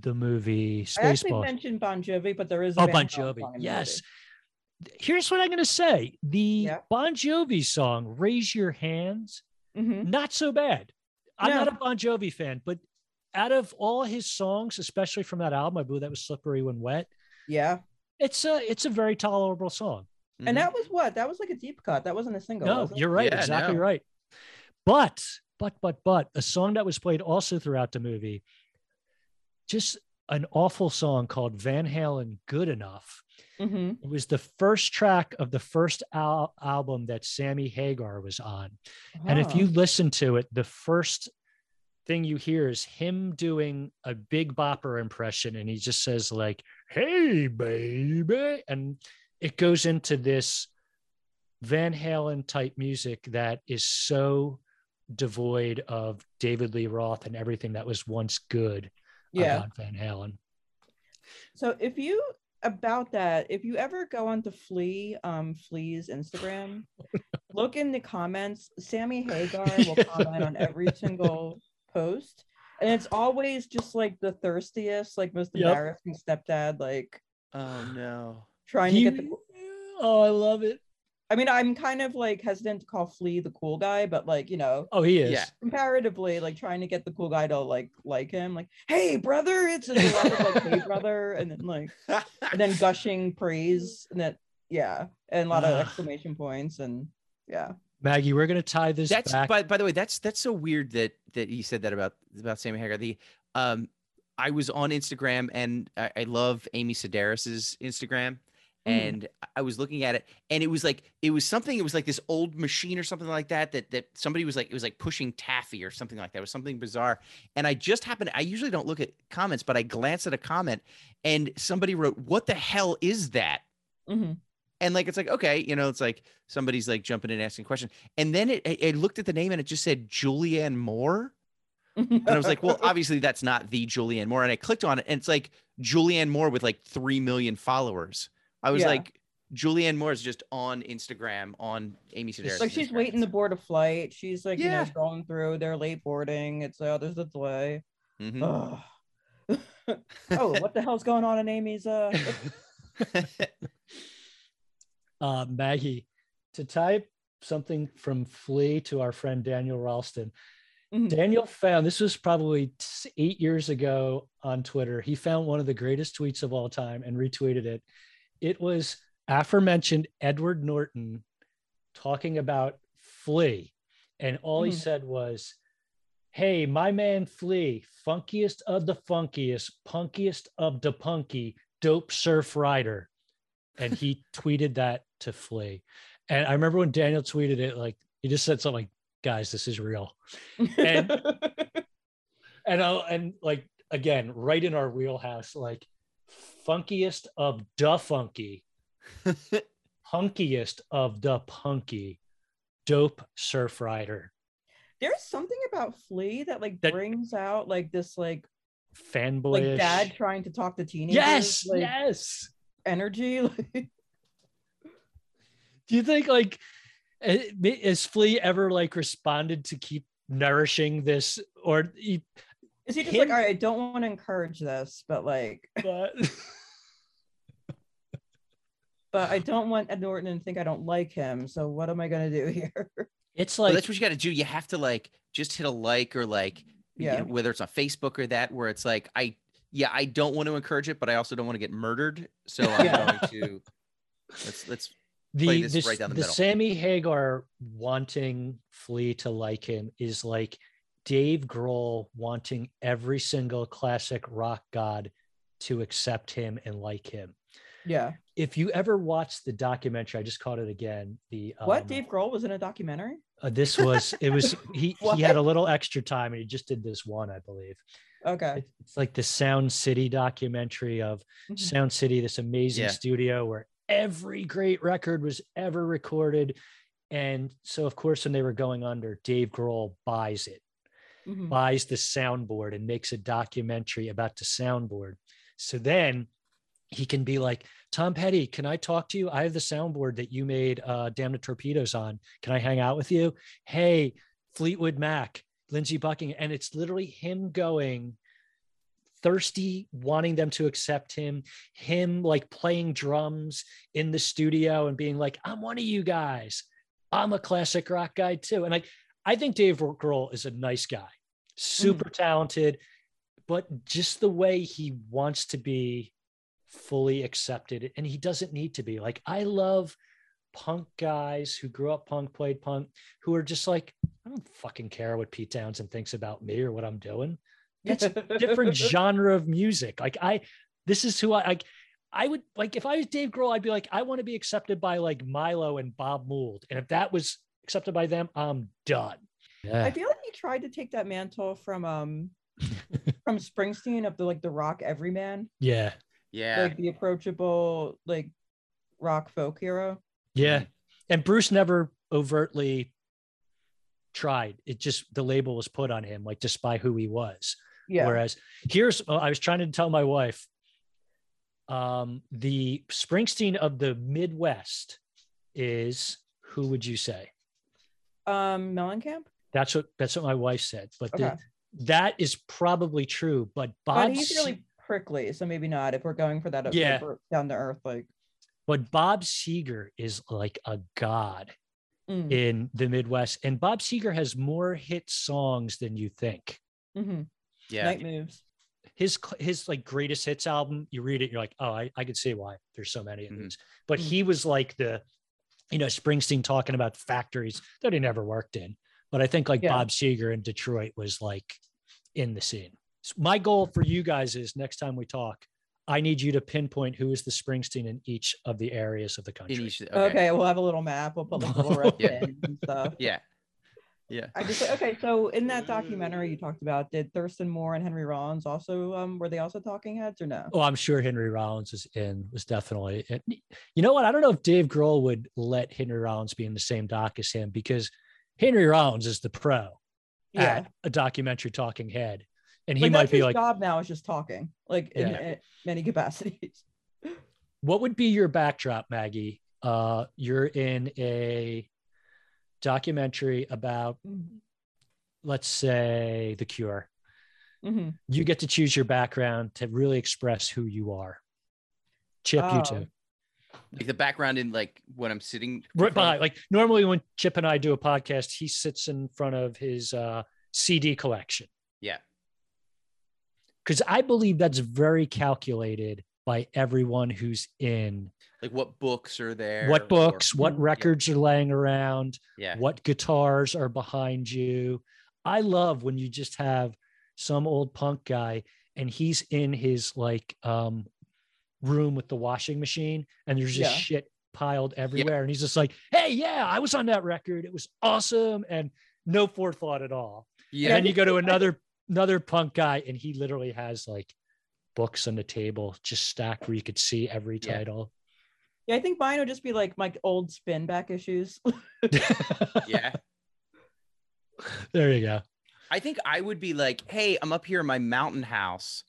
the movie I actually mentioned Bon Jovi, but there is a Oh, Van Bon Jovi. song in Yes. Here's what I'm going to say the Yeah. Bon Jovi song, Raise Your Hands, movie. Mhm. not so bad. I'm No. not a Bon Jovi fan, but out of all his songs, especially from that album, I believe that was Slippery When Wet, Yeah, it's a, it's a very tolerable song. And that was what that was like a deep cut. That wasn't a single. No, you're right. Yeah, exactly no. right. But but but but a song that was played also throughout the movie, just an awful song called Van Halen "Good Enough." Mhm. It was the first track of the first al- album that Sammy Hagar was on. And if you listen to it, the first thing you hear is him doing a big bopper impression. And he just says, like, hey, baby. And it goes into this Van Halen type music that is so devoid of David Lee Roth and everything that was once good yeah. about Van Halen. So if you about that, if you ever go onto Flea, um, Flea's Instagram, look in the comments. Sammy Hagar will comment on every single post, and it's always just like the thirstiest, like most Yep. embarrassing stepdad, like Oh no. trying He- to get the. oh, I love it. I mean, I'm kind of like hesitant to call Flea the cool guy, but like you know, Oh, he is. Yeah. comparatively, like trying to get the cool guy to like like him, like, hey brother, it's a lot of like, hey brother, and then like and then gushing praise and that yeah and a lot of Ah. exclamation points and yeah Maggie, we're going to tie this that's back. by, by the way that's that's so weird that that you said that about about Sammy Hagar. The um I was on Instagram and I, I love Amy Sedaris's Instagram Mhm. and I was looking at it and it was like it was something it was like this old machine or something like that that that somebody was like it was like pushing taffy or something like that it was something bizarre and I just happened I usually don't look at comments but I glanced at a comment and somebody wrote what the hell is that Mhm. and like it's like okay you know it's like somebody's like jumping in asking a question and then it, I I looked at the name and it just said julianne moore and i was like well obviously that's not the julianne moore and i clicked on it and it's like julianne moore with like 3 million followers i was Yeah. like julianne moore is just on instagram on amy Sedaris' like she's Instagram. waiting to board a flight she's like you know Yeah. scrolling through they're late boarding it's oh there's a delay Mhm. Ugh. oh what the hell's going on in amy's uh uh, Maggie, to type something from Flea to our friend Daniel Ralston. Mhm. Daniel found this was probably eight years ago on Twitter. He found one of the greatest tweets of all time and retweeted it. It was aforementioned Edward Norton talking about Flea. And all he Mhm. said was, Hey, my man Flea, funkiest of the funkiest, punkiest of the punky, dope surf rider. And he tweeted that to Flea. And I remember when Daniel tweeted it, like he just said something like, guys, this is real. And and I'll, and like again, right in our wheelhouse, like funkiest of the funky, punkiest of the punky, dope surf rider, there's something about flea that like That- brings out like this like fanboyish. like dad trying to talk to teenagers yes, like yes. energy like Do you think like has Flea ever like responded to keep nourishing this, or he, is he just Him- like all right i don't want to encourage this but like but but I don't want Ed Norton to think I don't like him. So what am I gonna do here? it's Well, like that's what you got to do you have to like just hit a like or like you Yeah. know, whether it's on facebook or that where it's like i yeah i don't want to encourage it but i also don't want to get murdered so i'm Yeah. going to let's let's play the this this, right down the the. Sammy Hagar wanting Flea to like him is like Dave Grohl wanting every single classic rock god to accept him and like him. Yeah. If you ever watched the documentary, I just caught it again. The What? um, Dave Grohl was in a documentary? uh, this was it was he he had a little extra time and he just did this one, I believe. Okay. It- It's like the Sound City documentary of Mhm. Sound City, this amazing Yeah. studio where every great record was ever recorded. And so, of course, when they were going under, Dave Grohl buys it, Mhm. buys the soundboard, and makes a documentary about the soundboard. So then he can be like, Tom Petty, can I talk to you? I have the soundboard that you made uh, Damn the Torpedoes on. Can I hang out with you? Hey, Fleetwood Mac, Lindsey Buckingham. And it's literally him going, thirsty, wanting them to accept him, him like playing drums in the studio and being like, I'm one of you guys. I'm a classic rock guy too. And like, I think Dave Grohl is a nice guy, super mm-hmm. talented, but just the way he wants to be fully accepted and he doesn't need to be. Like, I love punk guys who grew up punk, played punk, who are just like, I don't fucking care what Pete Townshend thinks about me or what I'm doing. It's a different genre of music. Like I, this is who I like. I would like if I was Dave Grohl, I'd be like, I want to be accepted by like Milo and Bob Mould, and if that was accepted by them, I'm done. Yeah. I feel like he tried to take that mantle from um from Springsteen of the like the rock everyman, yeah, Yeah. like the approachable like rock folk hero. yeah. And Bruce never overtly tried. It just the label was put on him, like just by who he was. Yeah. Whereas here's uh, I was trying to tell my wife, um, the Springsteen of the Midwest is who would you say? um Mellencamp. That's what that's what my wife said. But the- that is probably true. But Bob, But he's really prickly, so maybe not if we're going for that Yeah. down to earth like but Bob Seger is like a god mm, in the Midwest, and Bob Seger has more hit songs than you think. mhm. Yeah. night moves. His his like greatest hits album, you read it, you're like, oh, I, I could see why there's so many of Mhm. these. But Mhm. he was like the, you know, Springsteen talking about factories that he never worked in. But I think like Yeah. Bob Seger in Detroit was like in the scene. So my goal for you guys is next time we talk, I need you to pinpoint who is the Springsteen in each of the areas of the country. In each, Okay. okay. we'll have a little map. We'll put like little red Yeah. pins and stuff. Yeah. Yeah. I just okay. So in that documentary you talked about, did Thurston Moore and Henry Rollins also um were they also talking heads or no? Oh, I'm sure Henry Rollins is in, was definitely. in. You know what? I don't know if Dave Grohl would let Henry Rollins be in the same doc as him because Henry Rollins is the pro Yeah. at a documentary talking head. And he like, might be his like, job now is just talking, like in, Yeah. in many capacities. what would be your backdrop, Maggie? Uh, you're in a documentary about, let's say, The Cure. Mhm. You get to choose your background to really express who you are. Chip, you Oh. too. Like the background in like when I'm sitting right like normally when chip and i do a podcast he sits in front of his uh cd collection Yeah. because i believe that's very calculated by everyone who's in like what books are there? what or- books what Mhm. records are laying around Yeah. what guitars are behind you i love when you just have some old punk guy and he's in his like um room with the washing machine and there's just Yeah. shit piled everywhere and he's just like hey yeah i was on that record it was awesome and no forethought at all Yeah. and then you go to another another punk guy and he literally has like books on the table just stacked where you could see every Yeah. title Yeah, I think mine would just be like my old spin back issues. yeah. there you go I think I would be like, hey, I'm up here in my mountain house.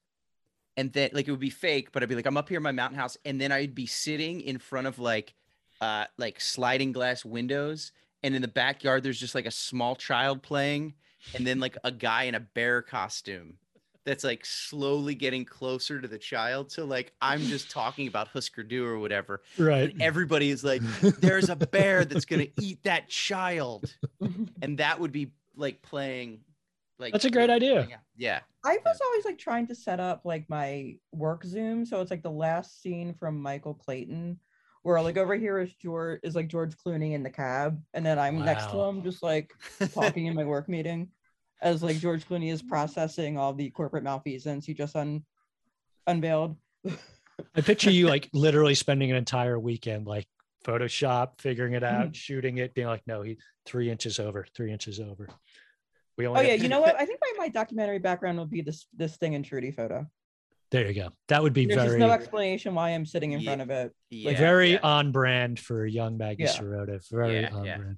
And then like it would be fake, but I'd be like, I'm up here in my mountain house. And then I'd be sitting in front of like uh like sliding glass windows. And in the backyard, there's just like a small child playing, and then like a guy in a bear costume that's like slowly getting closer to the child. So like I'm just talking about Husker Du or whatever. right And everybody is like, there's a bear that's gonna eat that child. And that would be like playing like That's a great idea. Yeah. I was always like trying to set up like my work Zoom, so it's like the last scene from Michael Clayton, where like over here is George is like George Clooney in the cab, and then I'm next to him just like talking in my work meeting, as like George Clooney is processing all the corporate malfeasance he just un unveiled. I picture you like literally spending an entire weekend like Photoshop, figuring it Mm-hmm. out, shooting it, being like, no, he three inches over, three inches over. We Oh yeah, have- you know what? I think my, my documentary background will be this this thing in Trudy photo. there you go. That would be very. There's no explanation why I'm sitting in Yeah. front of it. Yeah. very yeah. on brand for young Maggie Yeah. Serota. Very Yeah, on yeah. brand.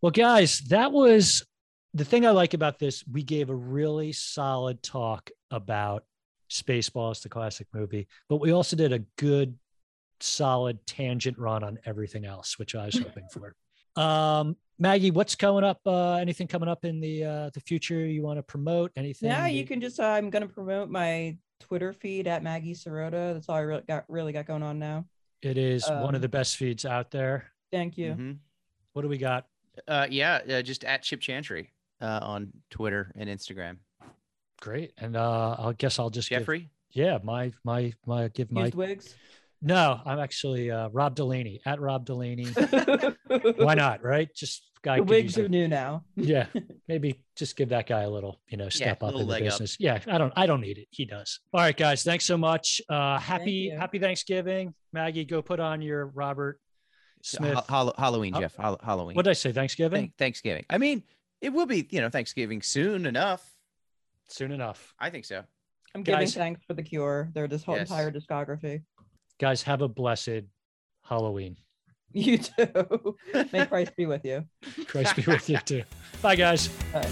Well, guys, that was the thing I like about this. We gave a really solid talk about Spaceballs, the classic movie, but we also did a good, solid tangent run on everything else, which I was hoping for. Um, Maggie, what's coming up? Uh, anything coming up in the uh, the future you want to promote? Anything? Yeah, you can just. Uh, I'm gonna promote my Twitter feed at Maggie Serota. That's all I really got really got going on now. It is one of um, the best feeds out there. Thank you. Mhm. What do we got? Uh, yeah, uh, just at Chip Chantry uh, on Twitter and Instagram. Great, and uh, I guess I'll just give- Jeffrey. yeah, my my my give my Used wigs. No, I'm actually uh, Rob Delaney at Rob Delaney. Why not? Right? Just guy. the could wigs are new now. yeah, maybe just give that guy a little, you know, step up in the leg up. business. Yeah, I don't, I don't need it. He does. All right, guys. Thanks so much. Uh, happy, you. happy Thanksgiving, Maggie. Go put on your Robert Smith. Ha- Hall- Halloween, Jeff. Hall- Halloween. what did I say? Thanksgiving. Thank- Thanksgiving. I mean, it will be, you know, Thanksgiving soon enough. Soon enough, I think so. I'm giving Guys- thanks for the cure. Their this whole Yes. entire discography. Guys. Have a blessed Halloween. You too. May Christ be with you. Christ be with you too. Bye, guys. Bye.